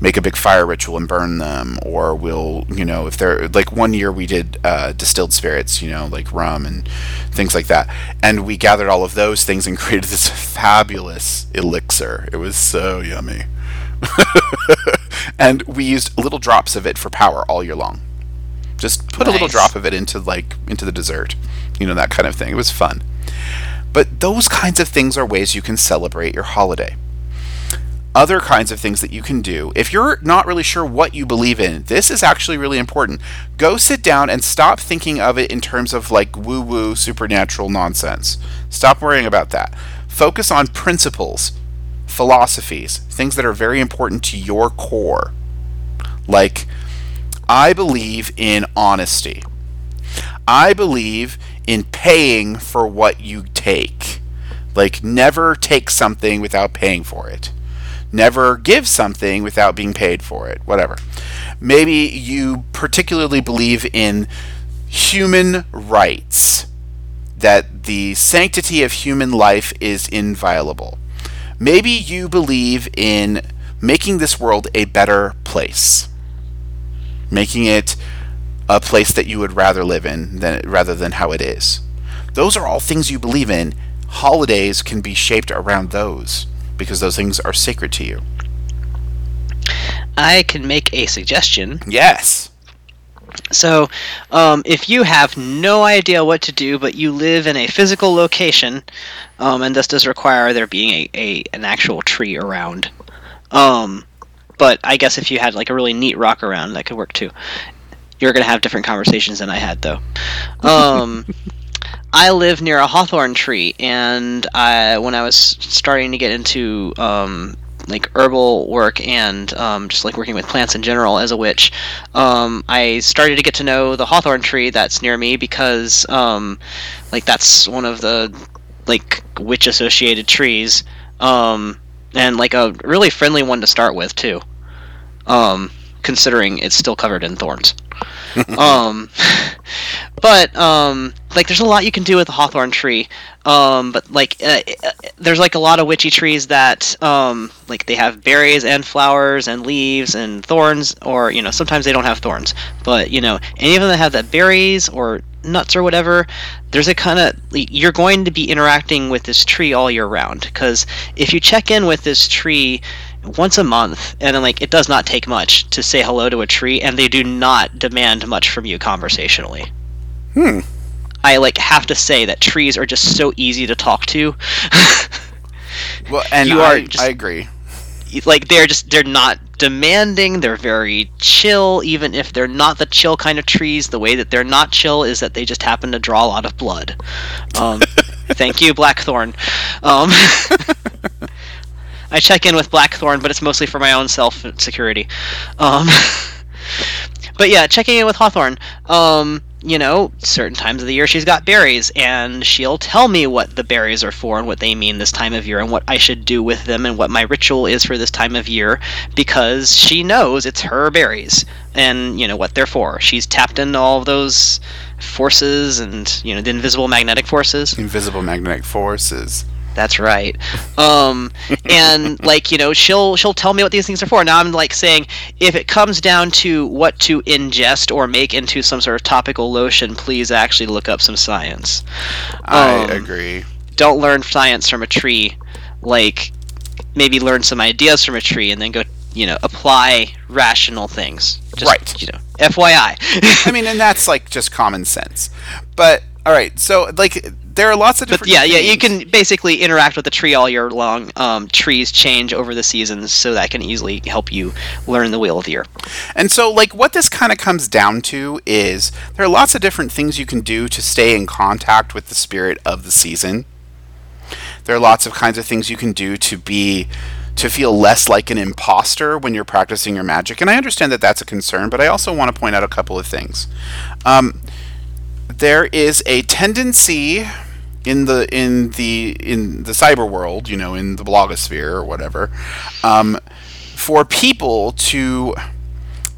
make a big fire ritual and burn them, or we'll you know if they're like one year we did uh, distilled spirits, you know like rum and things like that, and we gathered all of those things and created this fabulous elixir. It was so yummy, and we used little drops of it for power all year long. Just put a little drop of it into like into the dessert, you know that kind of thing. It was fun. But those kinds of things are ways you can celebrate your holiday. Other kinds of things that you can do, if you're not really sure what you believe in, this is actually really important. Go sit down and stop thinking of it in terms of like woo woo supernatural nonsense. Stop worrying about that. Focus on principles, philosophies, things that are very important to your core. Like, I believe in honesty. I believe in paying for what you take. Like, never take something without paying for it. Never give something without being paid for it. Whatever. Maybe you particularly believe in human rights, that the sanctity of human life is inviolable. Maybe you believe in making this world a better place, making it a place that you would rather live in than rather than how it is. Those are all things you believe in. Holidays can be shaped around those because those things are sacred to you. I can make a suggestion. Yes. So, um, if you have no idea what to do, but you live in a physical location, um, and this does require there being a, a an actual tree around, um, but I guess if you had like a really neat rock around, that could work too. You're gonna have different conversations than I had though. Um, I live near a hawthorn tree, and I, when I was starting to get into um, like herbal work and um, just like working with plants in general as a witch, um, I started to get to know the hawthorn tree that's near me because um, like that's one of the like witch associated trees, um, and like a really friendly one to start with too, um, considering it's still covered in thorns. um, but um, like there's a lot you can do with the hawthorn tree. Um, but like uh, uh, there's like a lot of witchy trees that um, like they have berries and flowers and leaves and thorns, or you know sometimes they don't have thorns. But you know any of them that have that berries or nuts or whatever, there's a kind of you're going to be interacting with this tree all year round. Because if you check in with this tree once a month and then like it does not take much to say hello to a tree and they do not demand much from you conversationally Hmm. i like have to say that trees are just so easy to talk to Well, and You I, are just- I agree. like they're just they're not demanding they're very chill even if they're not the chill kind of trees the way that they're not chill is that they just happen to draw a lot of blood um, thank you blackthorn um, i check in with blackthorn but it's mostly for my own self security. Um, but yeah checking in with hawthorn um, you know certain times of the year she's got berries and she'll tell me what the berries are for and what they mean this time of year and what i should do with them and what my ritual is for this time of year because she knows it's her berries and you know what they're for. She's tapped into all those forces and you know the invisible magnetic forces. Invisible magnetic forces. That's right. Um, and like you know, she'll she'll tell me what these things are for. Now I'm like saying, if it comes down to what to ingest or make into some sort of topical lotion, please actually look up some science. I Um, agree. Don't learn science from a tree. Like maybe learn some ideas from a tree and then go you know apply rational things. Just, Right. You know, FYI. I mean, and that's like just common sense. But all right, so like there are lots of But different. yeah, yeah, you can basically interact with the tree all year long. Um, trees change over the seasons, so that can easily help you learn the wheel of the year. And so, like, what this kind of comes down to is there are lots of different things you can do to stay in contact with the spirit of the season. There are lots of kinds of things you can do to be to feel less like an imposter when you're practicing your magic. And I understand that that's a concern, but I also want to point out a couple of things. Um, there is a tendency in the in the in the cyber world, you know, in the blogosphere or whatever, um, for people to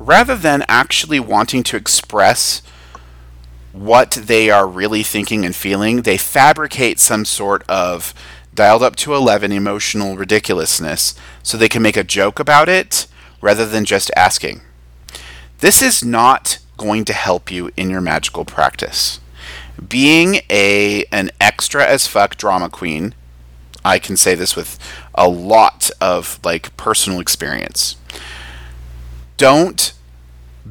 rather than actually wanting to express what they are really thinking and feeling, they fabricate some sort of dialed up to 11 emotional ridiculousness so they can make a joke about it rather than just asking. This is not going to help you in your magical practice. Being a an extra as fuck drama queen, I can say this with a lot of like personal experience. Don't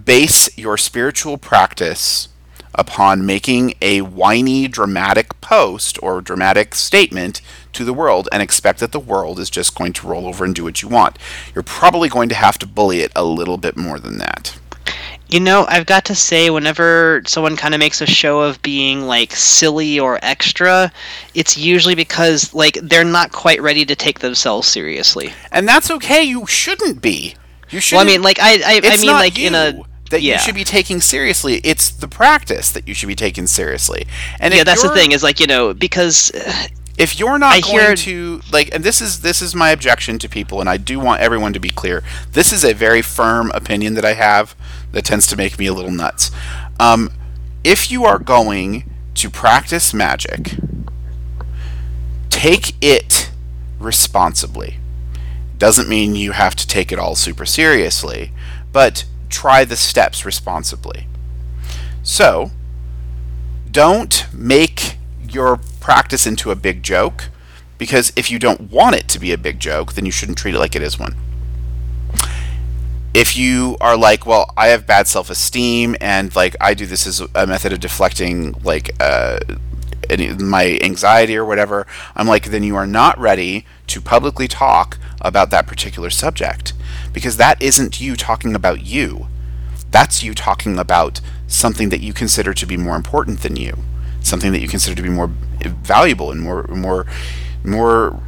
base your spiritual practice upon making a whiny, dramatic post or dramatic statement to the world and expect that the world is just going to roll over and do what you want. You're probably going to have to bully it a little bit more than that. You know, I've got to say, whenever someone kind of makes a show of being like silly or extra, it's usually because like they're not quite ready to take themselves seriously. And that's okay. You shouldn't be. You should. Well, I mean, like I, I, I mean, like you in a that yeah. you should be taking seriously. It's the practice that you should be taking seriously. And yeah, that's the thing is like you know because if you're not I going hear- to like and this is this is my objection to people and I do want everyone to be clear. This is a very firm opinion that I have that tends to make me a little nuts. Um, if you are going to practice magic take it responsibly. Doesn't mean you have to take it all super seriously but try the steps responsibly. So don't make your practice into a big joke because if you don't want it to be a big joke, then you shouldn't treat it like it is one. if you are like, well, I have bad self esteem and like I do this as a method of deflecting like uh, my anxiety or whatever, I'm like, then you are not ready to publicly talk about that particular subject because that isn't you talking about you. That's you talking about something that you consider to be more important than you, something that you consider to be more valuable and more more more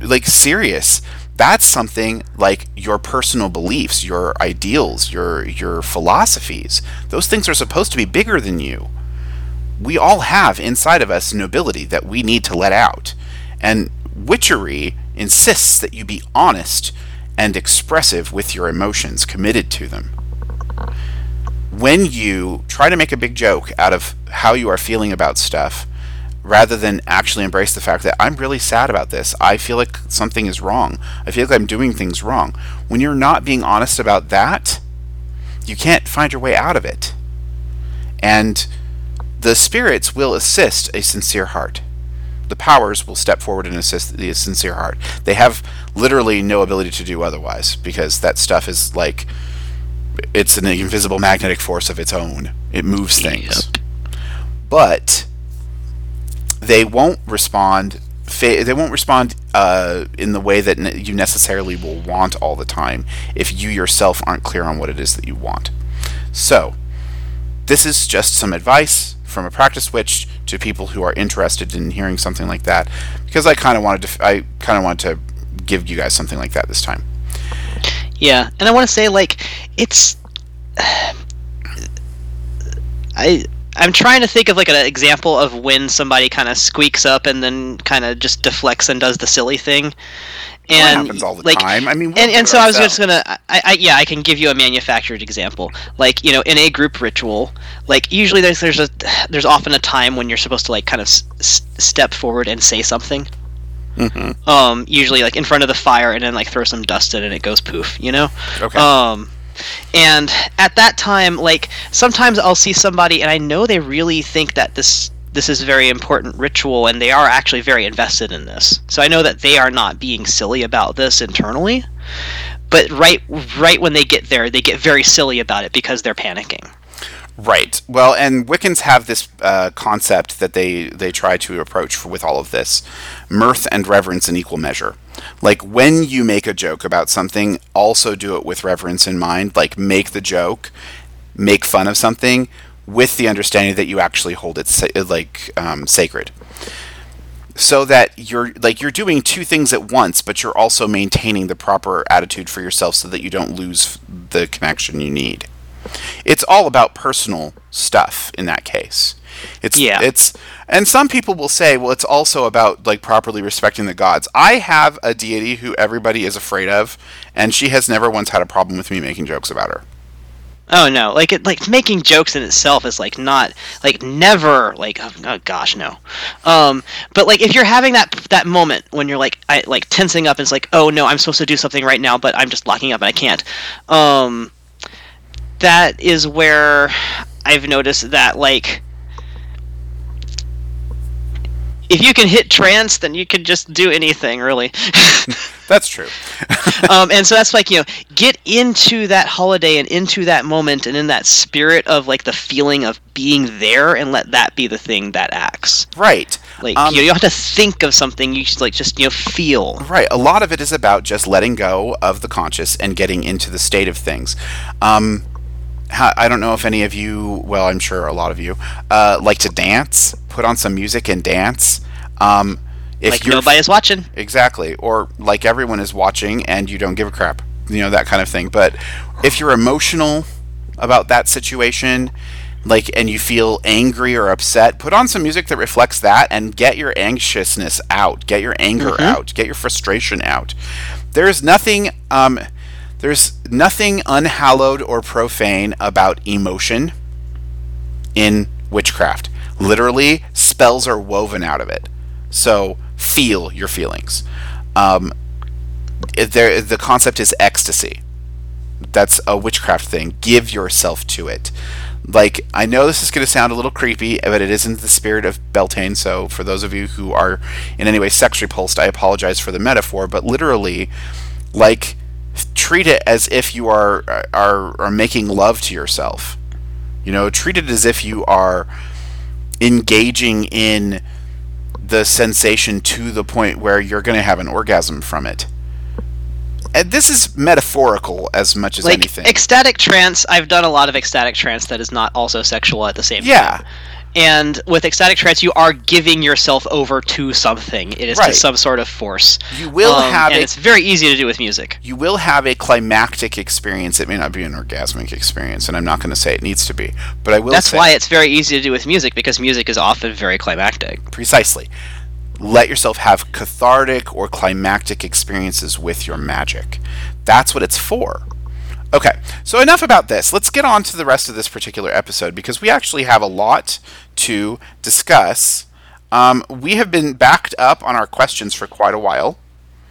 like serious that's something like your personal beliefs, your ideals, your your philosophies. Those things are supposed to be bigger than you. We all have inside of us nobility that we need to let out. And witchery insists that you be honest and expressive with your emotions, committed to them. When you try to make a big joke out of how you are feeling about stuff, rather than actually embrace the fact that I'm really sad about this. I feel like something is wrong. I feel like I'm doing things wrong. When you're not being honest about that, you can't find your way out of it. And the spirits will assist a sincere heart. The powers will step forward and assist the sincere heart. They have literally no ability to do otherwise because that stuff is like it's an invisible magnetic force of its own. It moves things. Yep. But they won't respond they won't respond uh, in the way that you necessarily will want all the time if you yourself aren't clear on what it is that you want. So, this is just some advice from a practice witch to people who are interested in hearing something like that because I kind of wanted to I kind of wanted to give you guys something like that this time. Yeah, and I want to say like it's I I'm trying to think of like an example of when somebody kind of squeaks up and then kind of just deflects and does the silly thing. And happens all the like, time. I mean, and, and so I was just gonna, I, I, yeah, I can give you a manufactured example. Like you know, in a group ritual, like usually there's there's a there's often a time when you're supposed to like kind of s- step forward and say something. Mm-hmm. Um, usually like in front of the fire and then like throw some dust in and it goes poof. You know. Okay. Um, and at that time, like sometimes I'll see somebody and I know they really think that this this is a very important ritual and they are actually very invested in this. So I know that they are not being silly about this internally. But right right when they get there, they get very silly about it because they're panicking. Right. Well, and Wiccans have this uh, concept that they they try to approach with all of this: mirth and reverence in equal measure. Like when you make a joke about something, also do it with reverence in mind. Like make the joke, make fun of something with the understanding that you actually hold it sa- like um, sacred. So that you're like you're doing two things at once, but you're also maintaining the proper attitude for yourself so that you don't lose the connection you need. It's all about personal stuff in that case. It's yeah. It's and some people will say, well, it's also about like properly respecting the gods. I have a deity who everybody is afraid of, and she has never once had a problem with me making jokes about her. Oh no, like it, like making jokes in itself is like not like never like oh, oh, gosh no, um but like if you're having that that moment when you're like I like tensing up and it's like oh no I'm supposed to do something right now but I'm just locking up and I can't, um that is where I've noticed that like if you can hit trance, then you can just do anything, really. that's true. um, and so that's like you know, get into that holiday and into that moment and in that spirit of like the feeling of being there, and let that be the thing that acts. Right. Like um, you, know, you don't have to think of something. You just like just you know feel. Right. A lot of it is about just letting go of the conscious and getting into the state of things. Um, I don't know if any of you, well, I'm sure a lot of you, uh, like to dance, put on some music and dance. Um, if like nobody's watching. Exactly. Or like everyone is watching and you don't give a crap. You know, that kind of thing. But if you're emotional about that situation, like, and you feel angry or upset, put on some music that reflects that and get your anxiousness out, get your anger mm-hmm. out, get your frustration out. There is nothing, um, there's nothing unhallowed or profane about emotion in witchcraft. Literally, spells are woven out of it. So feel your feelings. Um, there, the concept is ecstasy. That's a witchcraft thing. Give yourself to it. Like, I know this is going to sound a little creepy, but it isn't the spirit of Beltane, so for those of you who are in any way sex repulsed, I apologize for the metaphor, but literally, like, treat it as if you are are are making love to yourself. You know, treat it as if you are engaging in the sensation to the point where you're going to have an orgasm from it. And this is metaphorical as much as like anything. ecstatic trance i've done a lot of ecstatic trance that is not also sexual at the same time yeah, and with ecstatic trance you are giving yourself over to something it is Right. to some sort of force you will Um, have and a it's very easy to do with music you will have a climactic experience. It may not be an orgasmic experience, and I'm not going to say it needs to be, but I will. that's why it's very easy to do with music because music is often very climactic precisely. Let yourself have cathartic or climactic experiences with your magic. That's what it's for. Okay, so enough about this. Let's get on to the rest of this particular episode because we actually have a lot to discuss. Um, we have been backed up on our questions for quite a while.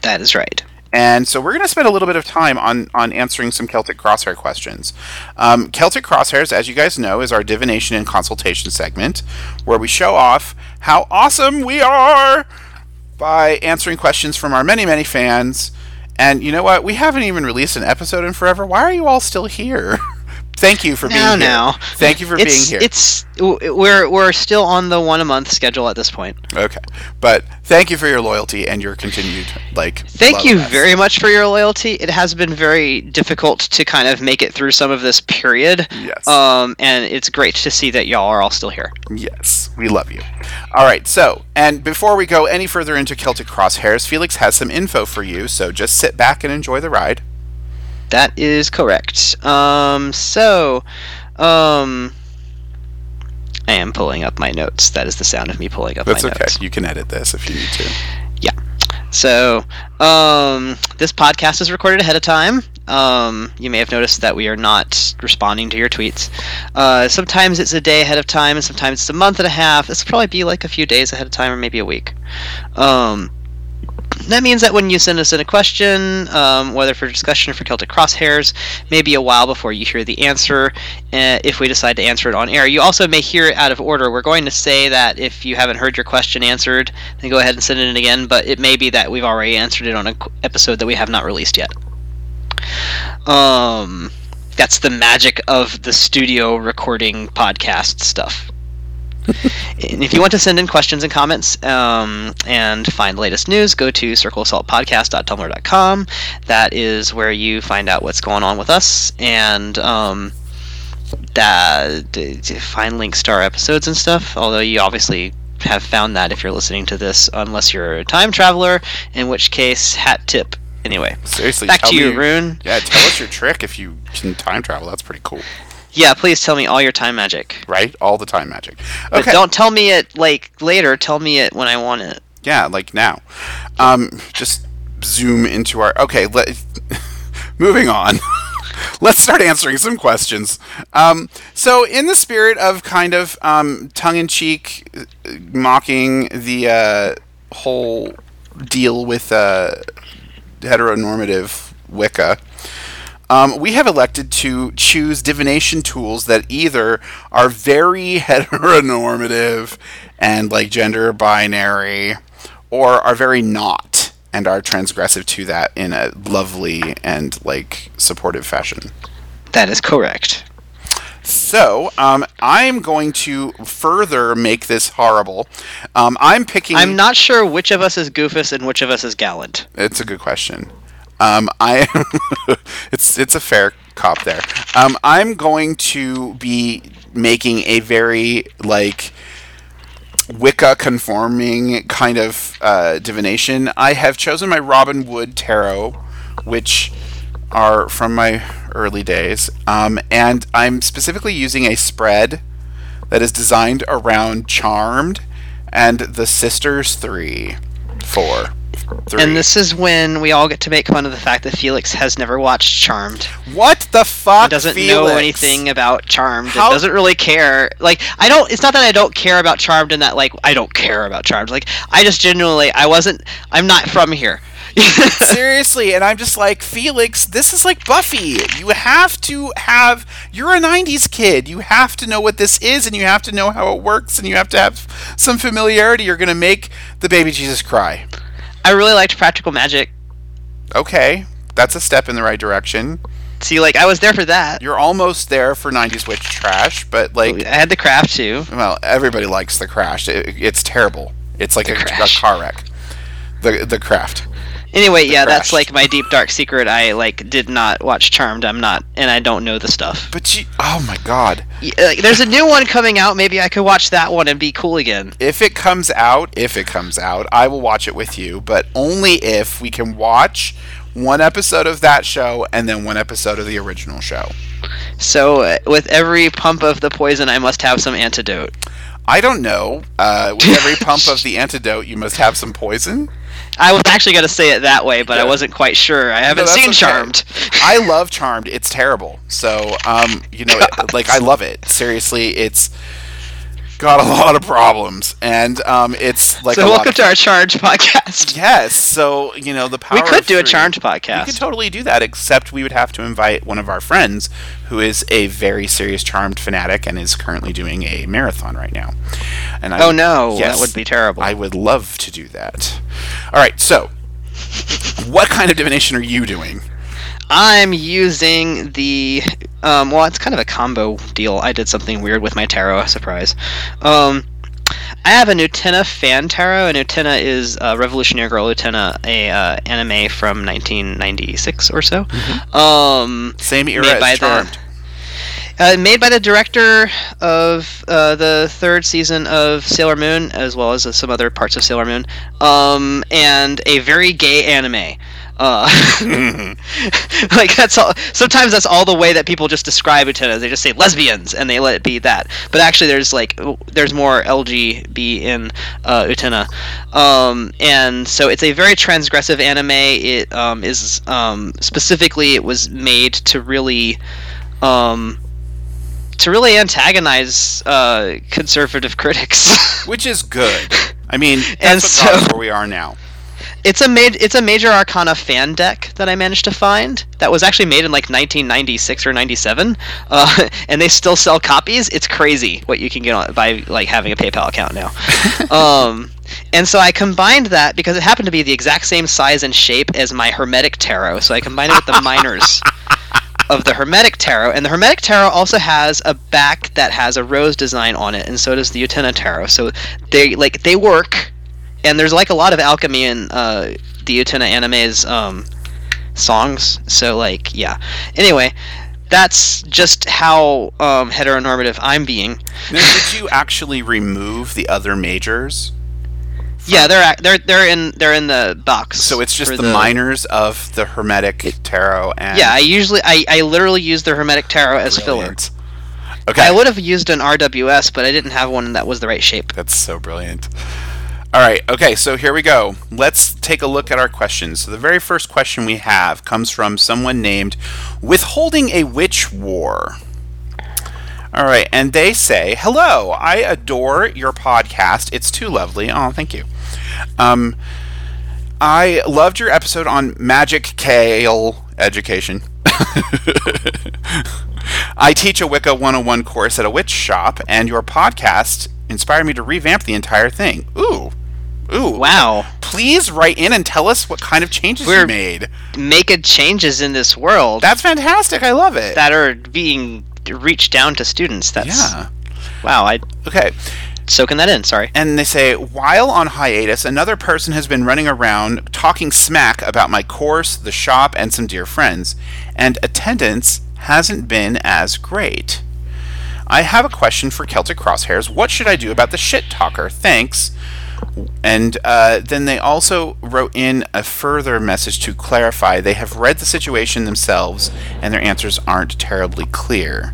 that is right And so we're going to spend a little bit of time on, on answering some Celtic Crosshair questions. Um, Celtic Crosshairs, as you guys know, is our divination and consultation segment where we show off how awesome we are by answering questions from our many, many fans. And you know what? We haven't even released an episode in forever. Why are you all still here? Thank you for being Now, here. now. Thank you for being here. it's we're we're still on the one a month schedule at this point okay. But thank you for your loyalty and your continued like Thank you very much for your loyalty. It has been very difficult to kind of make it through some of this period. Yes. Um, and it's great to see that y'all are all still here. Yes, we love you. All right, so, and before we go any further into Celtic Crosshairs, Felix has some info for you, so just sit back and enjoy the ride. That is correct. Um, so, um, I am pulling up my notes. That is the sound of me pulling up That's my okay. notes. You can edit this if you need to. Yeah. So, um, this podcast is recorded ahead of time. Um, you may have noticed that we are not responding to your tweets. Uh, sometimes it's a day ahead of time, and sometimes it's a month and a half. This will probably be like a few days ahead of time, or maybe a week. Um, that means that when you send us in a question, um, whether for discussion or for Celtic Crosshairs, maybe a while before you hear the answer. Uh, if we decide to answer it on air, you also may hear it out of order. We're going to say that if you haven't heard your question answered, then go ahead and send it in again. But it may be that we've already answered it on an episode that we have not released yet. Um, that's the magic of the studio recording podcast stuff. And if you want to send in questions and comments um, and find the latest news, go to circleassaultpodcast.tumblr.com. That is where you find out what's going on with us and um, that find links to our episodes and stuff. Although you obviously have found that if you're listening to this, unless you're a time traveler, in which case, hat tip. Anyway, Seriously, back tell to you, me, Rune. Yeah, tell us your trick if you can time travel. That's pretty cool, Yeah, please tell me all your time magic. right? All the time magic. But Okay, don't tell me it like later. Tell me it when I want it. yeah, like now. Um, just zoom into our. Okay, let. moving on. Let's start answering some questions. Um, so, in the spirit of kind of um, tongue-in-cheek uh, mocking the uh, whole deal with uh, heteronormative Wicca, um, we have elected to choose divination tools that either are very heteronormative and like gender binary, or are very not and are transgressive to that in a lovely and like supportive fashion. That is correct. So, um, I'm going to further make this horrible. Um, I'm picking. I'm not sure which of us is Goofus and which of us is Gallant. It's a good question. Um, I it's it's a fair cop there. Um, I'm going to be making a very like Wicca conforming kind of uh, divination. I have chosen my Robin Wood tarot, which are from my early days, um, and I'm specifically using a spread that is designed around Charmed and the Sisters three, four, three. And this is when we all get to make fun of the fact that Felix has never watched Charmed. What the fuck? He doesn't Felix? know anything about Charmed. How- doesn't really care. Like I don't. It's not that I don't care about Charmed, and that like I don't care about Charmed. Like I just genuinely I wasn't. I'm not from here. Seriously, and I'm just like, Felix, this is like Buffy. You have to have. You're a 90s kid. You have to know what this is, and you have to know how it works, and you have to have some familiarity. You're going to make the baby Jesus cry. I really liked Practical Magic. Okay, That's a step in the right direction. See, like I was there for that. You're almost there for 90s Witch trash, but like, oh, I had the craft too. well, everybody likes the crash. It, it's terrible. It's like a, a car wreck. The the craft. Anyway, yeah, that's like my deep dark secret. I like did not watch Charmed. I'm not, and I don't know the stuff. But you, oh my god. Y- uh, there's a new one coming out. Maybe I could watch that one and be cool again. If it comes out, if it comes out, I will watch it with you, but only if we can watch one episode of that show and then one episode of the original show. So, uh, with every pump of the poison, I must have some antidote. I don't know. Uh, with every pump of the antidote, you must have some poison. I was actually going to say it that way, but I wasn't quite sure. I haven't that's seen okay. Charmed. I love Charmed. It's terrible. So, um, you know, it, like I love it. Seriously, it's got a lot of problems, and um, it's like so, welcome to our Charmed podcast. Yes, so you know the power. we could do a three- podcast. We could totally do that, except we would have to invite one of our friends who is a very serious Charmed fanatic and is currently doing a marathon right now. And I oh no, yes, that would be terrible. I would love to do that. All right, so what kind of divination are you doing? I'm using the um, well, it's kind of a combo deal. I did something weird with my tarot. Surprise. Um, I have a Utena fan tarot. and Utena is uh, Revolutionary Girl Utena, a uh, anime from 1996 or so. Um, Same era Made by as the- Charmed. uh, made by the director of uh, the third season of Sailor Moon, as well as uh, some other parts of Sailor Moon, um, and a very gay anime. Uh, like that's all. Sometimes that's all the way that people just describe Utena. They just say lesbians and they let it be that. But actually, there's like there's more LGB in uh, Utena, um, and so it's a very transgressive anime. It um, is um, specifically it was made to really. Um, to really antagonize uh, conservative critics. Which is good. I mean, that's And so- where we are now. It's a ma- it's a major arcana fan deck that I managed to find that was actually made in like 1996 or 97, uh, and they still sell copies. It's crazy what you can get on, by like having a PayPal account now. um, and so I combined that because it happened to be the exact same size and shape as my Hermetic Tarot. So I combined it with the minors of the Hermetic Tarot, and the Hermetic Tarot also has a back that has a rose design on it, and so does the Utena Tarot. So they like they work, and there's like a lot of alchemy in uh, the Utena anime's um, songs. So like yeah. Anyway, that's just how um, heteronormative I'm being. Now, did you actually remove the other majors? Yeah, they're they're they're in they're in the box. So it's just for the, minors of the Hermetic Tarot and Yeah, I usually I, I literally use the Hermetic Tarot as filler. Okay, I would have used an RWS, but I didn't have one that was the right shape. that's so brilliant. All right, okay, so here we go. Let's take a look at our questions. So the very first question we have comes from someone named Withholding a Witch War. All right, and they say, "Hello, I adore your podcast. It's too lovely. Oh, thank you. Um, I loved your episode on Magic Kale education. I teach a Wicca 101 course at a witch shop, and your podcast inspired me to revamp the entire thing. Ooh, ooh! Wow, Please write in and tell us what kind of changes you We're- made. making changes in this world That's fantastic. I love it. that are being reached down to students. That's yeah. wow. I Okay. soaking that in. Sorry. And they say, while on hiatus, another person has been running around talking smack about my course, the shop, and some dear friends, and attendance hasn't been as great. I have a question for Celtic Crosshairs. What should I do about the shit talker? Thanks. And uh, then they also wrote in a further message to clarify they have read the situation themselves and their answers aren't terribly clear.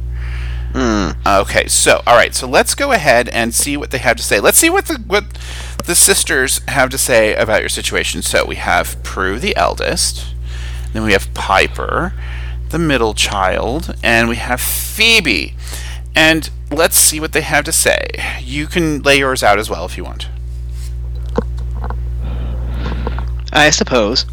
Okay, so all right, so let's go ahead and see what they have to say. Let's see what the what the sisters have to say about your situation. So we have Prue, the eldest, then we have Piper, the middle child, and we have Phoebe. And let's see what they have to say. You can lay yours out as well if you want. I suppose.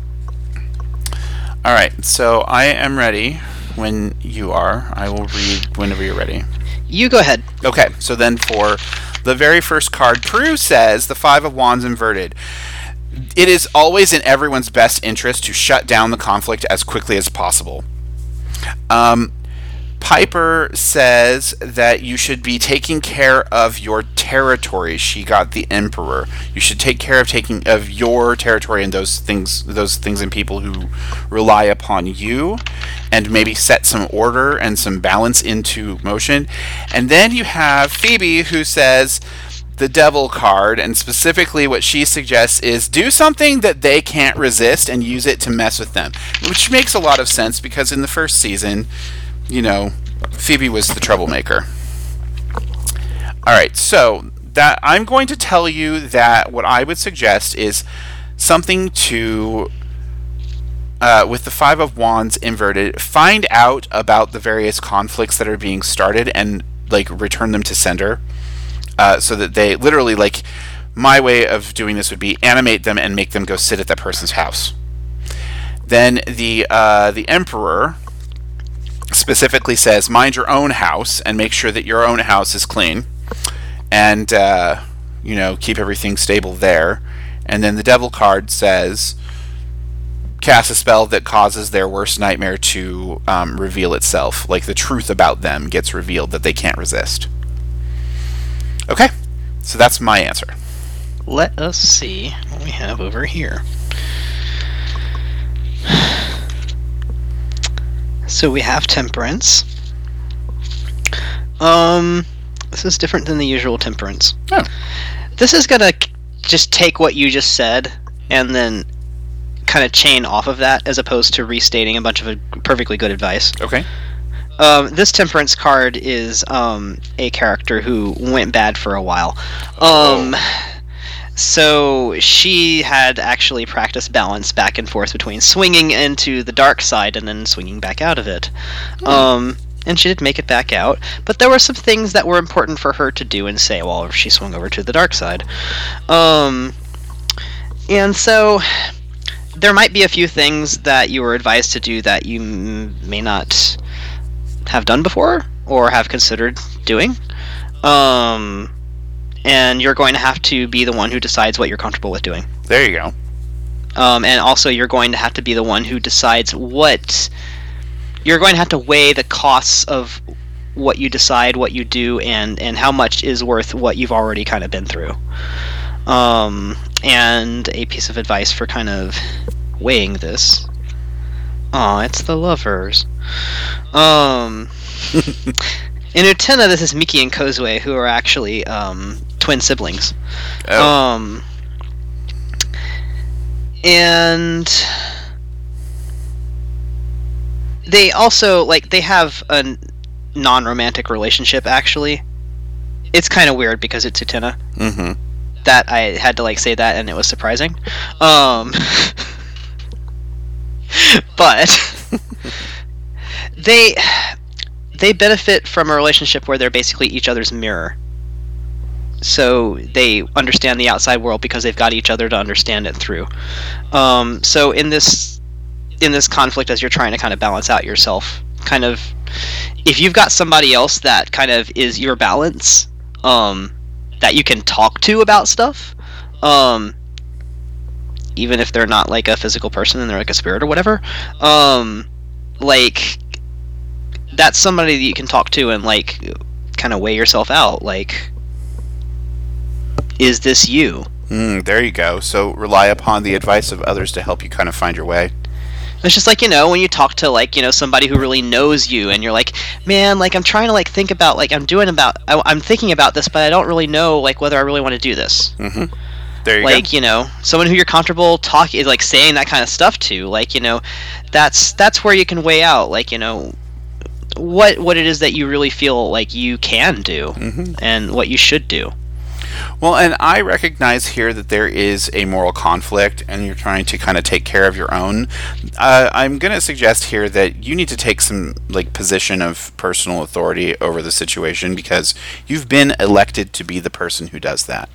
All right, so I am ready when you are. I will read whenever you're ready. You go ahead. Okay, so then for the very first card, Prue says the Five of Wands inverted. it is always in everyone's best interest to shut down the conflict as quickly as possible. Um, Piper says that you should be taking care of your territory. She got the emperor. You should take care of taking of your territory and those things those things and people who rely upon you and maybe set some order and some balance into motion. And then you have Phoebe who says the devil card and specifically what she suggests is do something that they can't resist and use it to mess with them which makes a lot of sense because in the first season you know phoebe was the troublemaker all right so that i'm going to tell you that what i would suggest is something to uh, with the five of wands inverted find out about the various conflicts that are being started and like return them to sender uh, so that they literally like my way of doing this would be animate them and make them go sit at that person's house. Then the uh, the emperor specifically says, mind your own house and make sure that your own house is clean, and uh, you know keep everything stable there. And then the devil card says, cast a spell that causes their worst nightmare to um, reveal itself, like the truth about them gets revealed that they can't resist. Okay, so that's my answer. Let us see what we have over here. So we have temperance. Um, this is different than the usual temperance. Oh. This is gonna just take what you just said and then kind of chain off of that, as opposed to restating a bunch of perfectly good advice. Okay. Um, this temperance card is um, a character who went bad for a while. Um, so she had actually practiced balance back and forth between swinging into the dark side and then swinging back out of it. Um, and she did make it back out, but there were some things that were important for her to do and say while she swung over to the dark side. Um, and so there might be a few things that you were advised to do that you m- may not have done before or have considered doing. Um, and you're going to have to be the one who decides what you're comfortable with doing. There you go. Um, and also, you're going to have to be the one who decides what. You're going to have to weigh the costs of what you decide, what you do, and, and how much is worth what you've already kind of been through. Um, and a piece of advice for kind of weighing this. Aw, it's the lovers. Um, in Utena, this is Miki and Kozue, who are actually um, twin siblings. Oh. Um, and they also like they have a non-romantic relationship. Actually, it's kind of weird because it's Utena. mm-hmm. That I had to like say that, and it was surprising. Um, but they they benefit from a relationship where they're basically each other's mirror. So they understand the outside world because they've got each other to understand it through. Um, so in this in this conflict, as you're trying to kind of balance out yourself, kind of if you've got somebody else that kind of is your balance, um, that you can talk to about stuff, um, even if they're not like a physical person and they're like a spirit or whatever, um, like that's somebody that you can talk to and like kind of weigh yourself out. Like, is this you? Mm, there you go. So rely upon the advice of others to help you kind of find your way. It's just like you know when you talk to like you know somebody who really knows you, and you're like, man, like I'm trying to like think about like I'm doing about I, I'm thinking about this, but I don't really know like whether I really want to do this. Mm-hmm. There you go. like go. you know someone who you're comfortable talking like saying that kind of stuff to like you know that's that's where you can weigh out like you know what what it is that you really feel like you can do Mhm. and what you should do Well, and I recognize here that there is a moral conflict, and you're trying to kind of take care of your own. Uh, I'm going to suggest here that you need to take some like position of personal authority over the situation because you've been elected to be the person who does that.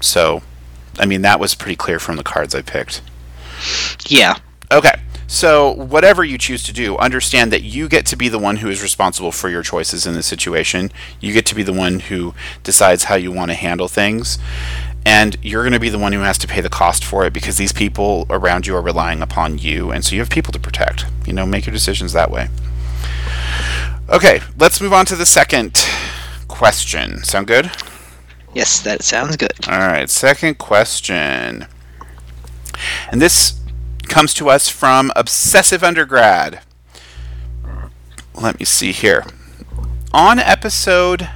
So, I mean, that was pretty clear from the cards I picked. yeah Okay. So, whatever you choose to do, understand that you get to be the one who is responsible for your choices in the situation. You get to be the one who decides how you want to handle things. and you're going to be the one who has to pay the cost for it because these people around you are relying upon you, and so you have people to protect. You know, make your decisions that way. Okay, let's move on to the second question. Sound good? Yes, that sounds good. All right, second question. And this comes to us from Obsessive Undergrad. Let me see here. On episode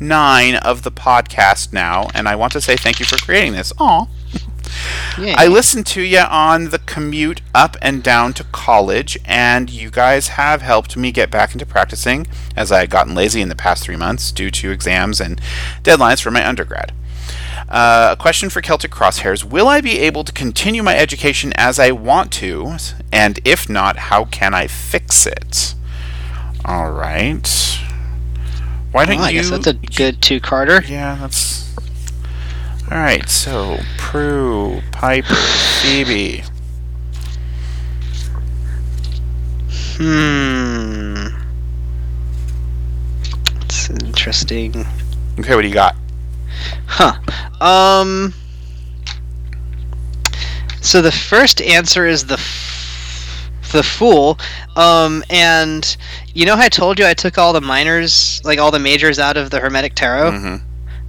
9 of the podcast now, and I want to say thank you for creating this. Aw. Yay. I listened to you on the commute up and down to college, and you guys have helped me get back into practicing as I had gotten lazy in the past three months due to exams and deadlines for my undergrad. Uh, a question for Celtic Crosshairs Will I be able to continue my education as I want to? And if not, how can I fix it? All right. Why don't Well, I you? guess that's a good two Carter. Yeah, that's. All right. So Prue, Piper, Phoebe. Hmm. It's interesting. Okay, what do you got? Huh. Um. So the first answer is the f- the fool. Um, and you know how I told you I took all the minors, like all the majors, out of the Hermetic Tarot. hmm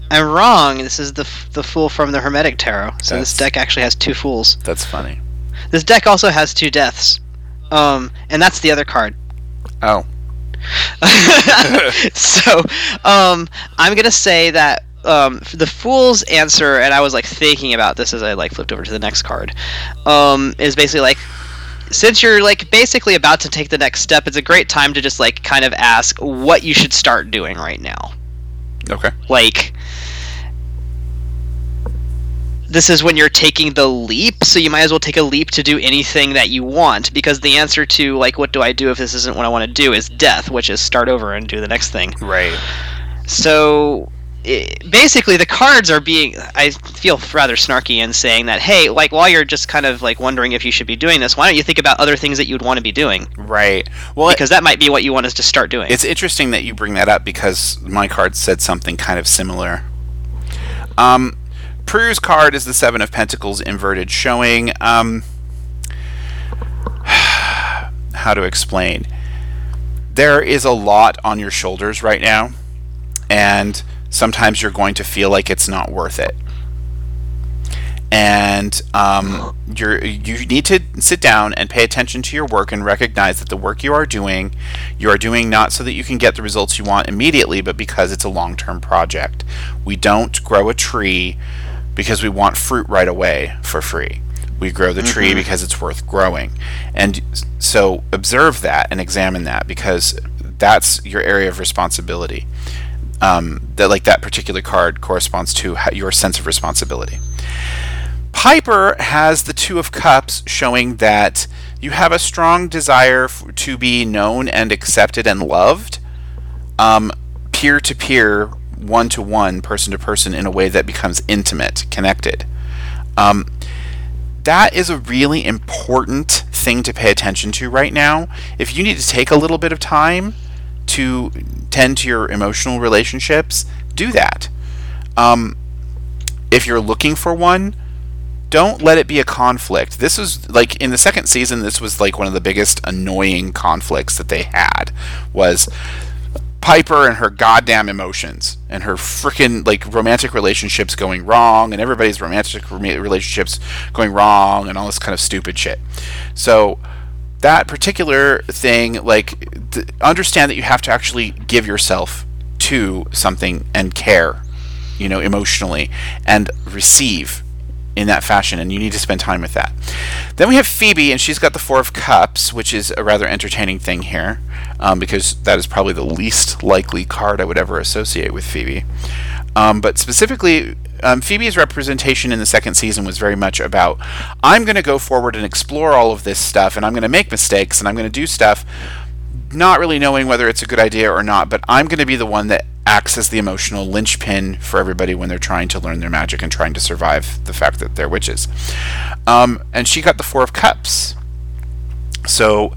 I'm wrong. This is the f- the fool from the Hermetic Tarot. So That's- this deck actually has two fools. That's funny. This deck also has two deaths. Um, and that's the other card. Oh. so um, I'm gonna say that um, the fool's answer, and I was like thinking about this as I like flipped over to the next card, um, is basically like since you're like basically about to take the next step, it's a great time to just like kind of ask what you should start doing right now. Okay. Like this is when you're taking the leap, so you might as well take a leap to do anything that you want because the answer to like what do I do if this isn't what I want to do is death, which is start over and do the next thing. Right. So i basically, the cards are being. I feel rather snarky in saying that, hey, like while you're just kind of like wondering if you should be doing this, why don't you think about other things that you'd want to be doing? Right. Well, Because that might be what you want us to start doing. It's interesting that you bring that up because my card said something kind of similar. Um, Prue's card is the Seven of Pentacles inverted, showing um, how to explain. There is a lot on your shoulders right now, and sometimes you're going to feel like it's not worth it. And um, you're you need to sit down and pay attention to your work and recognize that the work you are doing, you are doing not so that you can get the results you want immediately, but because it's a long-term project. We don't grow a tree because we want fruit right away for free. We grow the tree because it's worth growing. And so observe that and examine that because that's your area of responsibility. Um, that like that particular card corresponds to your sense of responsibility. Piper has the Two of Cups showing that you have a strong desire f- to be known and accepted and loved, um, peer to peer, one to one, person to person, in a way that becomes intimate, connected. Um, that is a really important thing to pay attention to right now. If you need to take a little bit of time to tend to your emotional relationships, do that. Um, if you're looking for one, don't let it be a conflict. This was like in the second season this was like one of the biggest annoying conflicts that they had was Piper and her goddamn emotions and her freaking like romantic relationships going wrong and everybody's romantic relationships going wrong and all this kind of stupid shit. So that particular thing like th- understand that you have to actually give yourself to something and care, you know, emotionally and receive in that fashion, and you need to spend time with that. Then we have Phoebe, and she's got the Four of Cups, which is a rather entertaining thing here, um, because that is probably the least likely card I would ever associate with Phoebe. Um, but specifically, um, Phoebe's representation in the second season was very much about I'm going to go forward and explore all of this stuff, and I'm going to make mistakes, and I'm going to do stuff not really knowing whether it's a good idea or not, but I'm going to be the one that acts as the emotional linchpin for everybody when they're trying to learn their magic and trying to survive the fact that they're witches. Um, and she got the Four of Cups. So,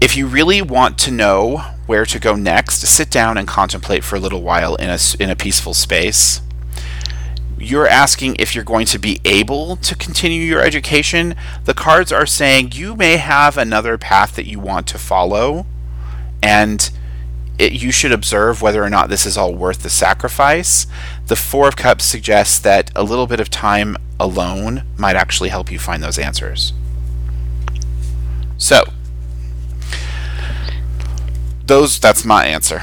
if you really want to know where to go next, sit down and contemplate for a little while in a, in a peaceful space. You're asking if you're going to be able to continue your education. The cards are saying you may have another path that you want to follow, and it, you should observe whether or not this is all worth the sacrifice. The Four of Cups suggests that a little bit of time alone might actually help you find those answers. So, those that's my answer.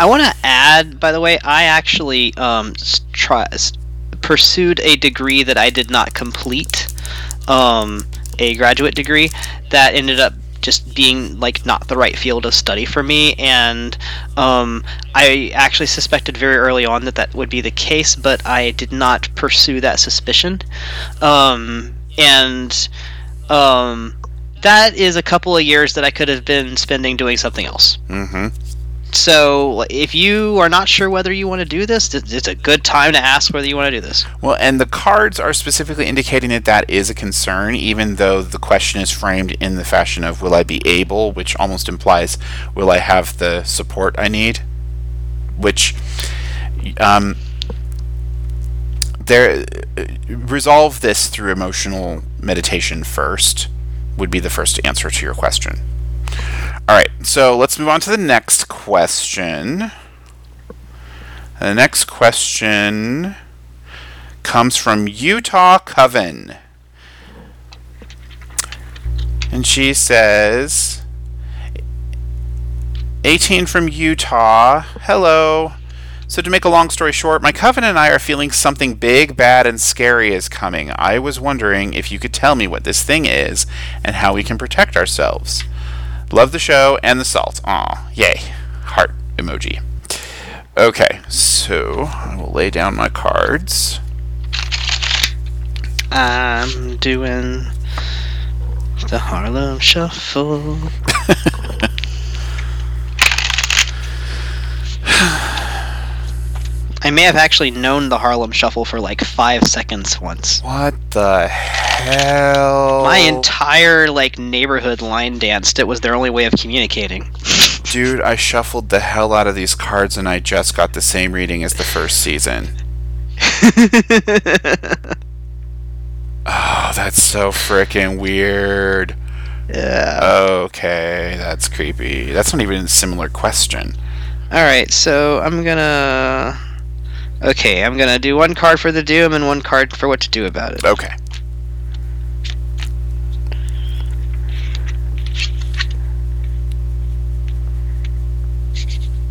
I want to add, by the way, I actually um, try, pursued a degree that I did not complete, um, a graduate degree that ended up just being like not the right field of study for me. And um, i actually suspected very early on that that would be the case but i did not pursue that suspicion. Um, and um, that is a couple of years that i could have been spending doing something else. Mm-hmm. So if you are not sure whether you want to do this it's a good time to ask whether you want to do this Well, and the cards are specifically indicating that that is a concern, even though the question is framed in the fashion of "Will I be able?" which almost implies "Will I have the support I need?" Which, um, there, resolve this through emotional meditation first. Would be the first answer to your question. All right, so let's move on to the next question. The next question comes from Utah Coven. And she says 18 from Utah. Hello. So, to make a long story short, my coven and I are feeling something big, bad, and scary is coming. I was wondering if you could tell me what this thing is and how we can protect ourselves. Love the show and the salt. Aw, yay. Heart emoji. Okay, so I will lay down my cards. i'm doing the harlem shuffle I may have actually known the Harlem Shuffle for like five seconds once. What the hell? My entire like neighborhood line danced. It was their only way of communicating. Dude, I shuffled the hell out of these cards and I just got the same reading as the first season. Oh, that's so freaking weird. yeah. Okay, that's creepy. That's not even a similar question. All right, so I'm gonna. Okay, I'm gonna do one card for the doom and one card for what to do about it. Okay.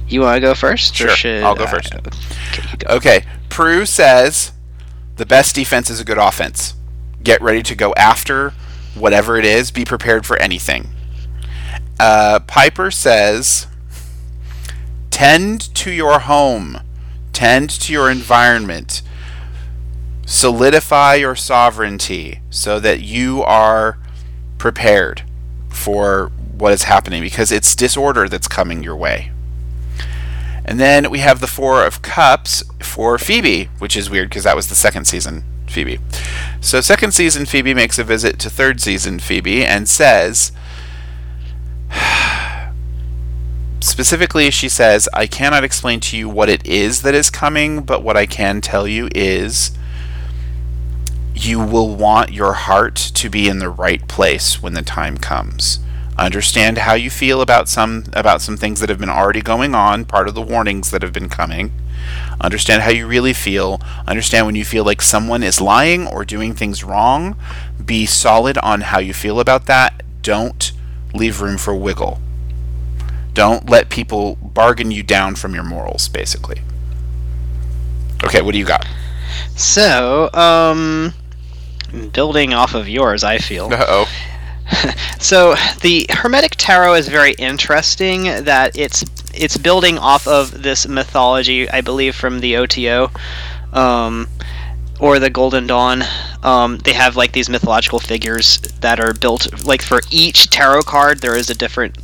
You want to go first? or Sure, I'll go I- first. Okay, go. Okay, Prue says the best defense is a good offense. Get ready to go after whatever it is. Be prepared for anything. Uh, Piper says tend to your home, tend to your environment, solidify your sovereignty so that you are prepared for what is happening because it's disorder that's coming your way. And then we have the Four of Cups for Phoebe, which is weird because that was the second season Phoebe. So, second season Phoebe makes a visit to third season Phoebe and says, specifically, she says, I cannot explain to you what it is that is coming, but what I can tell you is you will want your heart to be in the right place when the time comes. Understand how you feel about some about some things that have been already going on part of the warnings that have been coming. Understand how you really feel. Understand when you feel like someone is lying or doing things wrong. Be solid on how you feel about that. Don't leave room for wiggle don't let people bargain you down from your morals basically okay what do you got So, um, building off of yours, I feel. uh-oh So the Hermetic Tarot is very interesting. That it's it's building off of this mythology, I believe, from the OTO, um, or the Golden Dawn. Um, they have like these mythological figures that are built. Like for each tarot card, there is a different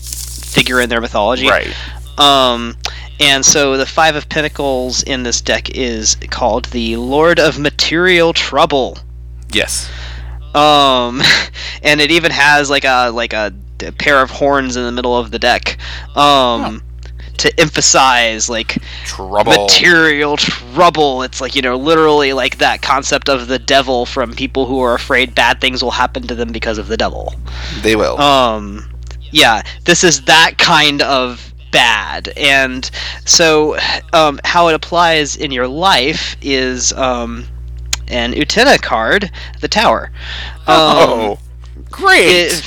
figure in their mythology. right Um, and so the Five of Pentacles in this deck is called the Lord of Material Trouble. yes Um, and it even has like a like a, d- pair of horns in the middle of the deck. Um, to emphasize like Trouble. material trouble. It's like you know, literally like that concept of the devil from people who are afraid bad things will happen to them because of the devil. They will. Um, yeah, this is that kind of bad, and so um, how it applies in your life is um, an Utena card, the tower. Um, oh, great. it-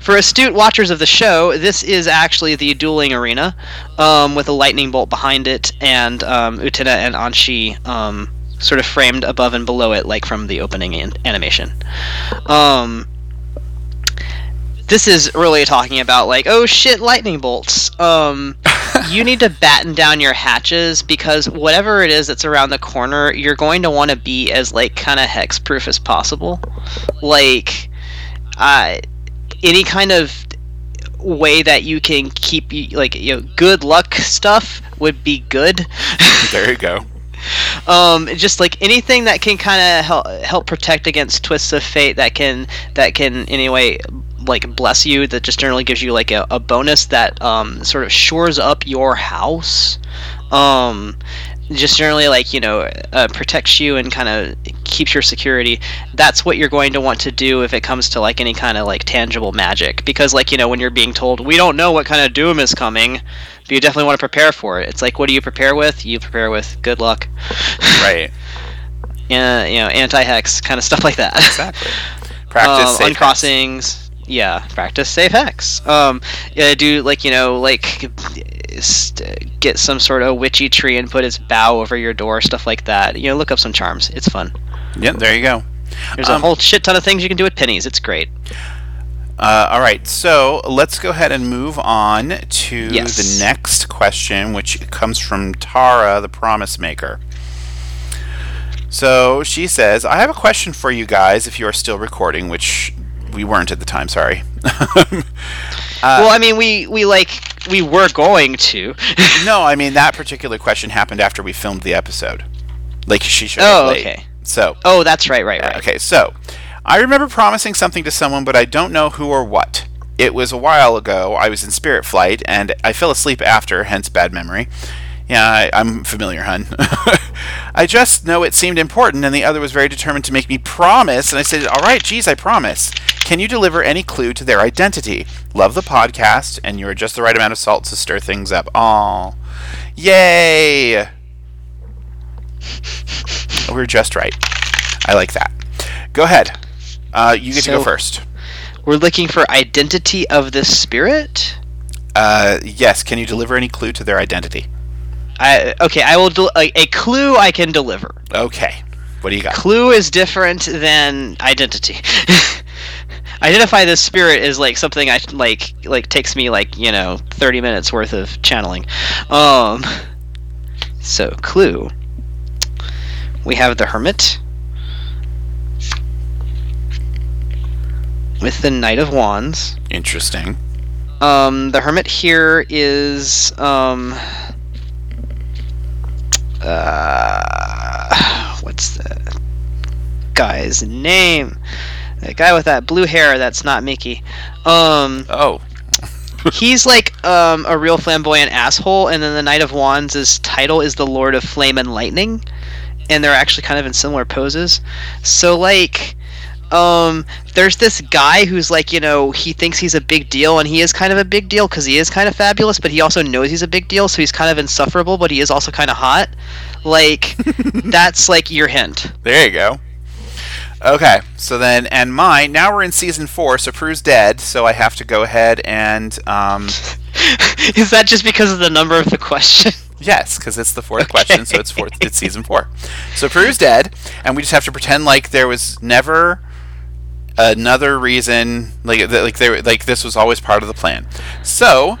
for astute watchers of the show, this is actually the dueling arena um, with a lightning bolt behind it, and um, Utena and Anthy um, sort of framed above and below it, like from the opening an- animation. Um, this is really talking about like, oh shit, lightning bolts. Um, you need to batten down your hatches because whatever it is that's around the corner, you're going to want to be as like kind of hex proof as possible. Like, uh, any kind of way that you can keep you like you know good luck stuff would be good. there you go. um, just like anything that can kind of help help protect against twists of fate that can that can anyway like bless you that just generally gives you like a, a bonus that um, sort of shores up your house. Um, just generally like you know uh, protects you and kind of keeps your security. That's what you're going to want to do if it comes to like any kind of like tangible magic. Because like you know when you're being told we don't know what kind of doom is coming but you definitely want to prepare for it. It's like what do you prepare with? You prepare with good luck. Right. yeah you know anti-hex kind of stuff like that. Exactly. Practice um, uncrossings yeah practice safe hex um yeah do like you know like get some sort of witchy tree and put its bough over your door stuff like that you know look up some charms it's fun Yep, there you go. there's a Um, whole shit ton of things you can do with pennies it's great Uh, all right, so let's go ahead and move on to Yes. the next question, which comes from Tara, the Promise Maker. So she says, I have a question for you guys if you are still recording, which we weren't at the time, sorry. Uh, well i mean we we like we were going to no, I mean, that particular question happened after we filmed the episode. Like, she showed up oh late. okay So, oh that's right right right Okay, so I remember promising something to someone, but I don't know who or what. It was a while ago. I was in spirit flight, and I fell asleep after, hence bad memory. Yeah, I, I'm familiar, hun. I just know it seemed important, and the other was very determined to make me promise. And I said, "All right, geez, I promise. Can you deliver any clue to their identity? Love the podcast, and you're just the right amount of salt to stir things up. Aw, yay! We're just right. I like that. Go ahead. Uh, you get to go first. we're looking for identity of the spirit Uh, yes. Can you deliver any clue to their identity? I, okay i will del- a, a clue i can deliver Okay. What do you got? clue is different than identity identify the spirit is like something i like like takes me like you know 30 minutes worth of channeling um so clue we have the hermit with the knight of wands Interesting. um, the hermit here is um, uh, what's the guy's name? The guy with that blue hair. That's not Miki. Um, Oh. he's like um, a real flamboyant asshole, and then the Knight of Wands' title is the Lord of Flame and Lightning, and they're actually kind of in similar poses. So like, um, there's this guy who's like, you know, he thinks he's a big deal, and he is kind of a big deal because he is kind of fabulous, but he also knows he's a big deal, so he's kind of insufferable, but he is also kind of hot. Like, that's like your hint. There you go. Okay, so then, and mine, now we're in season four, so Prue's dead, so I have to go ahead and, um, is that just because of the number of the question? yes, because it's the fourth question, so it's fourth, it's season four. So Prue's dead, and we just have to pretend like there was never another reason, like, th- like there, like this was always part of the plan. So,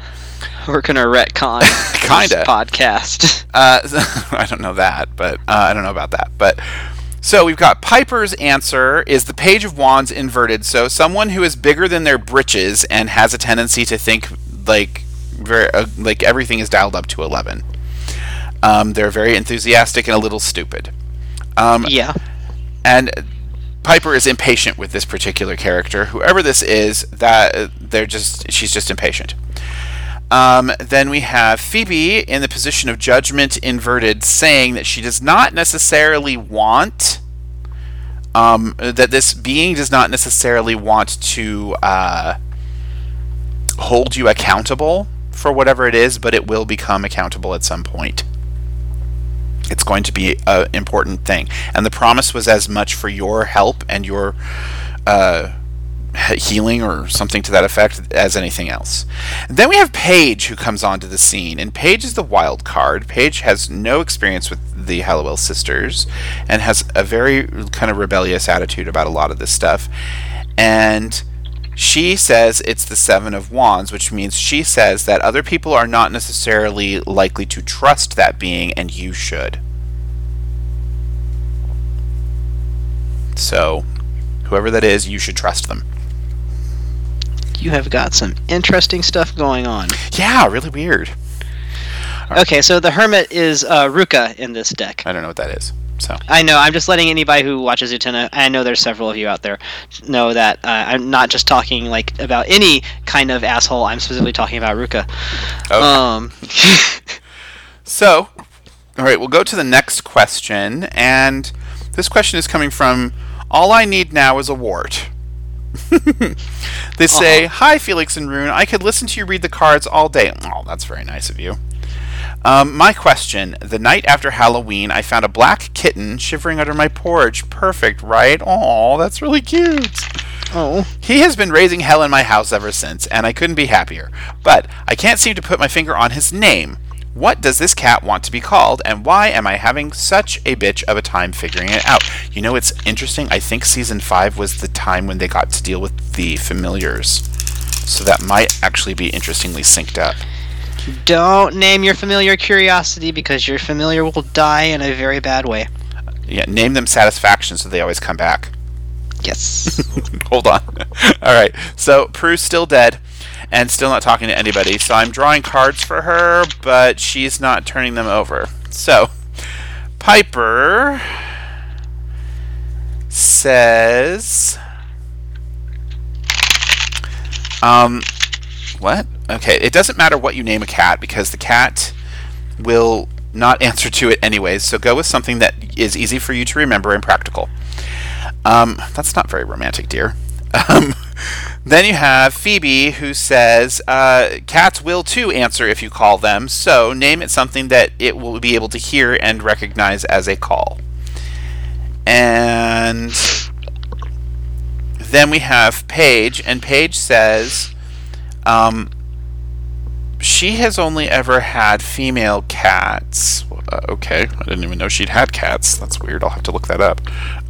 We're gonna retcon Kinda. this podcast. Uh, I don't know that, but uh, I don't know about that. But so we've got Piper's answer is the page of wands inverted. So someone who is bigger than their britches and has a tendency to think like very uh, like everything is dialed up to eleven. Um, they're very enthusiastic and a little stupid. Um, yeah. and Piper is impatient with this particular character. Whoever this is, that uh, they're just she's just impatient. Um, then we have Phoebe in the position of judgment inverted, saying that she does not necessarily want. Um, that this being does not necessarily want to uh, hold you accountable for whatever it is, but it will become accountable at some point. It's going to be an important thing. And the promise was as much for your help and your uh, healing or something to that effect as anything else. then we have Paige who comes onto the scene, and Paige is the wild card. Paige has no experience with the Halliwell sisters and has a very kind of rebellious attitude about a lot of this stuff. And she says it's the Seven of Wands, which means she says that other people are not necessarily likely to trust that being, and you should. So, whoever that is, you should trust them. You have got some interesting stuff going on. Yeah, really weird. Okay, so the Hermit is uh, Ruka in this deck. I don't know what that is. So I know. I'm just letting anybody who watches Utena. I know there's several of you out there know that uh, I'm not just talking like about any kind of asshole. I'm specifically talking about Ruka. Okay. Um, So, all right, we'll go to the next question, and this question is coming from All I Need Now is a Wart. they say, Hi, Felix and Rune. I could listen to you read the cards all day. Oh, that's very nice of you. Um, my question The night after Halloween, I found a black kitten shivering under my porch. Perfect, right? Oh, that's really cute. oh, He has been raising hell in my house ever since, and I couldn't be happier. But I can't seem to put my finger on his name. What does this cat want to be called, and why am I having such a bitch of a time figuring it out? You know, it's interesting. I think season 5 was the time when they got to deal with the familiars. So that might actually be interestingly synced up. don't name your familiar curiosity because your familiar will die in a very bad way. Yeah, name them satisfaction so they always come back. Yes. Hold on. All right. So Prue's still dead and still not talking to anybody. So I'm drawing cards for her, but she's not turning them over. So Piper says um what? Okay, it doesn't matter what you name a cat because the cat will not answer to it anyways. So go with something that is easy for you to remember and practical. Um, that's not very romantic, dear. Um, then you have Phoebe, who says uh, cats will too answer if you call them. So name it something that it will be able to hear and recognize as a call. And then we have Paige, and Paige says um, she has only ever had female cats. Uh, okay, I didn't even know she'd had cats. That's weird. I'll have to look that up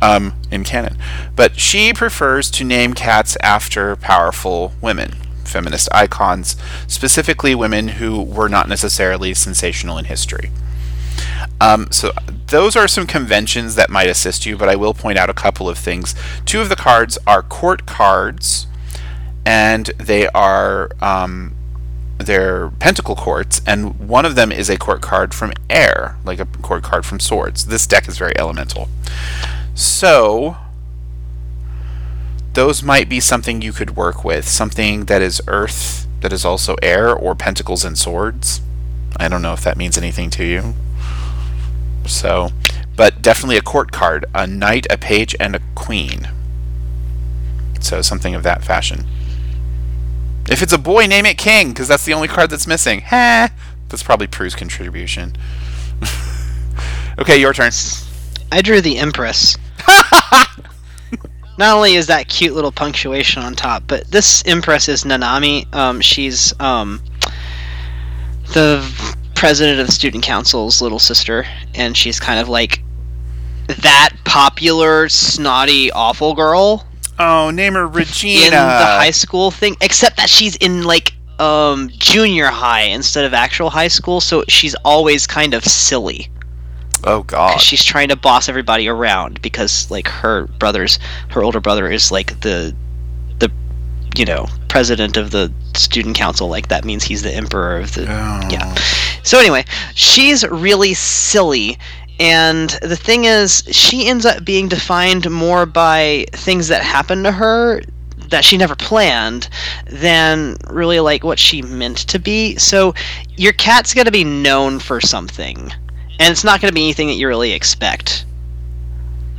um, in canon. But she prefers to name cats after powerful women, feminist icons, specifically women who were not necessarily sensational in history. Um, so those are some conventions that might assist you, but I will point out a couple of things. Two of the cards are court cards, and they are um, they're pentacle courts, and one of them is a court card from air, like a court card from swords. This deck is very elemental. So those might be something you could work with. Something that is earth that is also air, or pentacles and swords. I don't know if that means anything to you. So, but definitely a court card, a knight, a page, and a queen. So something of that fashion. If it's a boy, name it King, because that's the only card that's missing. Ha! That's probably Prue's contribution. okay, your turn. I drew the Empress. Not only is that cute little punctuation on top, but this Empress is Nanami. Um, she's um, the president of the student council's little sister, and she's kind of like that popular, snotty, awful girl Oh, name her Regina. in the high school thing, except that she's in like um, junior high instead of actual high school, so she's always kind of silly. oh god. she's trying to boss everybody around because like her brother's her older brother is like the the you know president of the student council like that means he's the emperor of the Oh. yeah so anyway she's really silly and the thing is she ends up being defined more by things that happen to her that she never planned than really like what she meant to be. So your cat's going to be known for something, and it's not going to be anything that you really expect.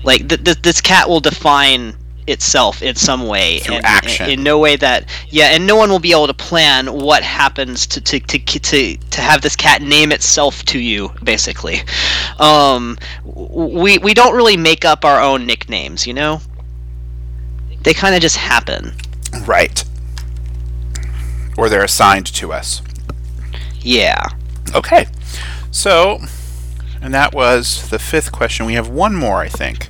Like th- th- this cat will define itself in some way Through and action. in no way that yeah and no one will be able to plan what happens to to to to, to have this cat name itself to you basically um we we don't really make up our own nicknames you know they kind of just happen Right. Or they're assigned to us. yeah Okay. So, and that was the fifth question. We have one more, I think.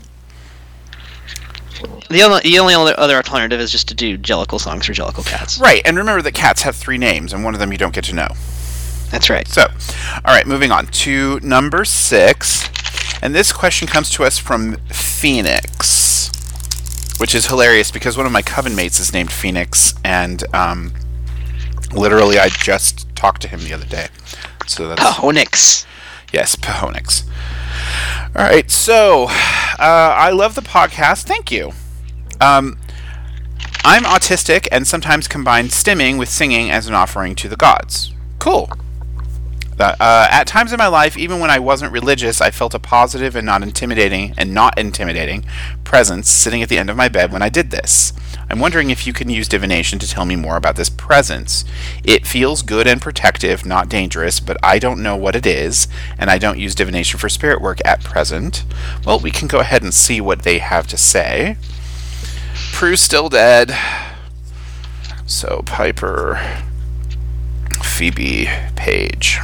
The only the only other alternative is just to do jellicle songs for jellicle cats Right, and remember that cats have three names, and one of them you don't get to know. that's right So, all right, moving on to number six. And this question comes to us from Phoenix, which is hilarious because one of my coven mates is named Phoenix, and um, literally I just talked to him the other day. So that's Pahonix. Yes, Pahonix. All right, so uh, I love the podcast. Thank you. Um, I'm autistic and sometimes combine stimming with singing as an offering to the gods. Cool. Uh, at times in my life, even when I wasn't religious, I felt a positive and not intimidating and not intimidating presence sitting at the end of my bed when I did this. I'm wondering if you can use divination to tell me more about this presence. It feels good and protective, not dangerous, but I don't know what it is, and I don't use divination for spirit work at present. Well, we can go ahead and see what they have to say. Prue's still dead. So Piper, Phoebe, Paige.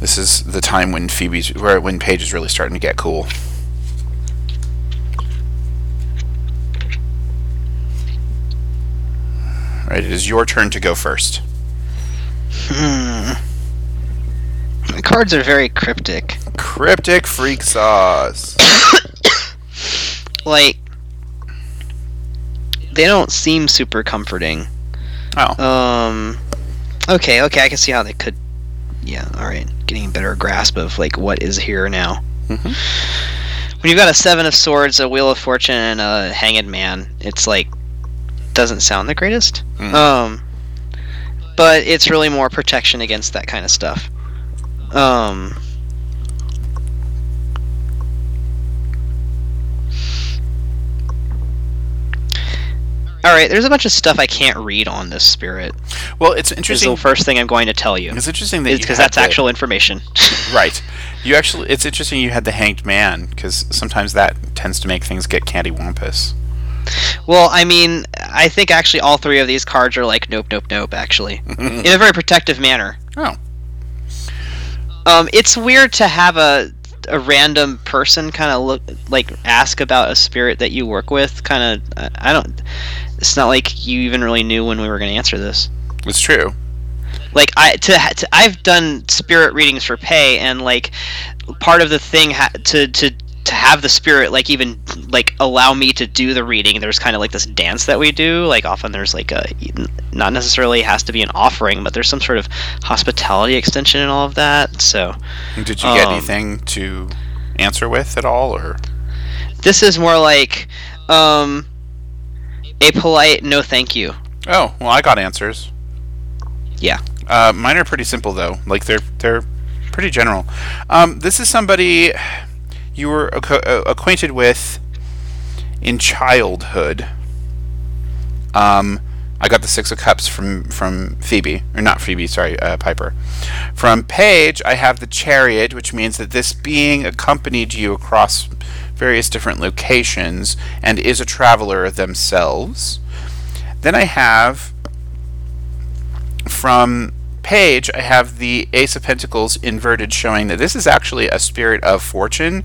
This is the time when Phoebe's when Paige is really starting to get cool. Right, it is your turn to go first. Hmm. The cards are very cryptic. Cryptic freak sauce. Like, they don't seem super comforting. Oh, Um, okay, okay, I can see how they could. Yeah, all right, getting a better grasp of like what is here now. Mhm. When you've got a seven of swords, a wheel of fortune, and a hanged man, it's like doesn't sound the greatest. Mm. Um, but it's really more protection against that kind of stuff. Um. All right, there's a bunch of stuff I can't read on this spirit. well, it's Is interesting. the first thing I'm going to tell you. It's interesting that Because that's actual information. right. You actually, it's interesting you had the hanged man because sometimes that tends to make things get candywampus. Well, I mean, I think actually all three of these cards are like nope, nope, nope. Actually, in a very protective manner. Oh, Um, it's weird to have a a random person kind of look like ask about a spirit that you work with. Kind of, I don't. It's not like you even really knew when we were going to answer this. it's true. like I to, to I've done spirit readings for pay, and like part of the thing ha- to to to have the spirit like even like allow me to do the reading. There's kind of like this dance that we do. Like often there's like a not necessarily has to be an offering, but there's some sort of hospitality extension and all of that. So Did you get Um, anything to answer with at all, or this is more like um a polite no thank you. oh, well, I got answers. Yeah. Uh, mine are pretty simple though. Like they're they're pretty general. Um, this is somebody you were uh, acquainted with in childhood. Um, I got the Six of Cups from from Phoebe, or not Phoebe, sorry, uh, Piper. From Paige, I have the Chariot, which means that this being accompanied you across various different locations and is a traveler themselves. Then I have from Paige, I have the Ace of Pentacles inverted, showing that this is actually a spirit of fortune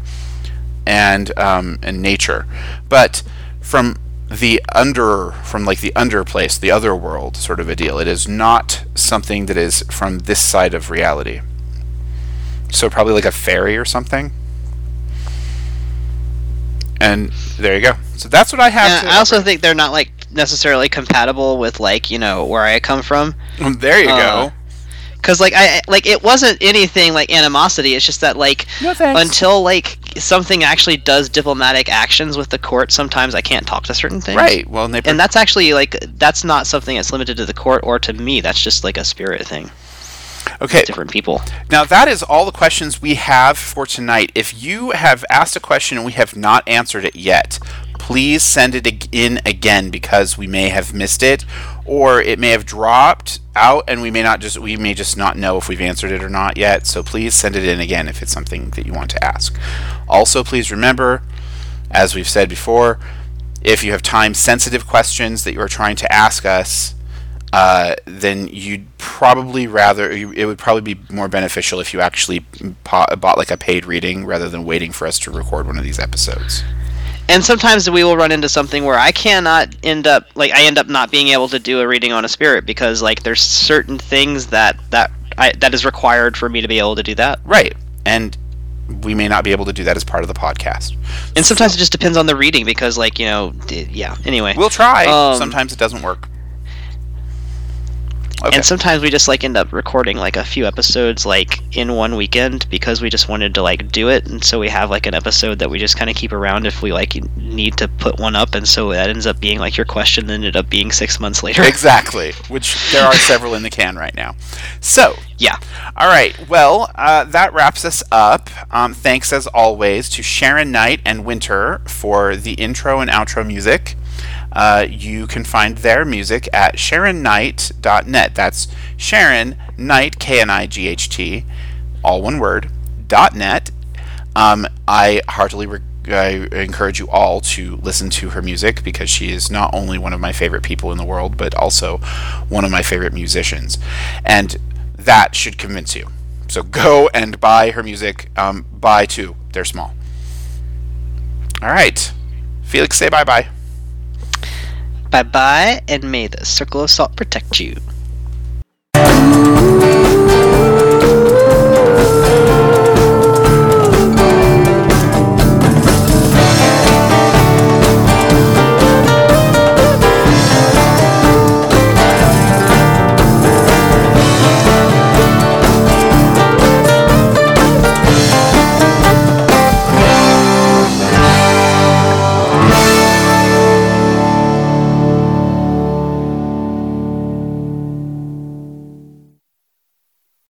and um, and nature. But from the under, from like the under place, the other world, sort of a deal. It is not something that is from this side of reality. So probably like a fairy or something. And there you go. So that's what I have. I also think they're not like necessarily compatible with like you know where I come from. there you uh, go. Because like I like it wasn't anything like animosity. It's just that like No until like something actually does diplomatic actions with the court, sometimes I can't talk to certain things. Right. Well, and, they And that's actually like that's not something that's limited to the court or to me. That's just like a spirit thing. okay. Different people. Now that is all the questions we have for tonight. If you have asked a question and we have not answered it yet, please send it in again because we may have missed it or it may have dropped out and we may not just we may just not know if we've answered it or not yet. So please send it in again if it's something that you want to ask. Also, please remember as we've said before, if you have time sensitive questions that you are trying to ask us, uh, then you'd probably rather it would probably be more beneficial if you actually bought like a paid reading rather than waiting for us to record one of these episodes. And sometimes we will run into something where I cannot end up like I end up not being able to do a reading on a spirit because like there's certain things that that I, that is required for me to be able to do that. Right. And we may not be able to do that as part of the podcast. And sometimes it just depends on the reading because like you know d- yeah. Anyway. We'll try. Um, Sometimes it doesn't work. Okay. And sometimes we just like end up recording like a few episodes like in one weekend because we just wanted to like do it, and so we have like an episode that we just kind of keep around if we like need to put one up, and so that ends up being like your question ended up being six months later. exactly. Which there are several in the can right now. So, yeah. All right. Well, uh, that wraps us up. Um, thanks as always to Sharon Knight and Winter for the intro and outro music. Uh, you can find their music at sharonknight.net. That's Sharon Knight, K N I G H T, all one word, dot net. Um, I heartily re- I encourage you all to listen to her music because she is not only one of my favorite people in the world, but also one of my favorite musicians. And that should convince you. So go and buy her music. Um, buy two, they're small. All right. Felix, say bye bye. Bye bye, and may the circle of salt protect you.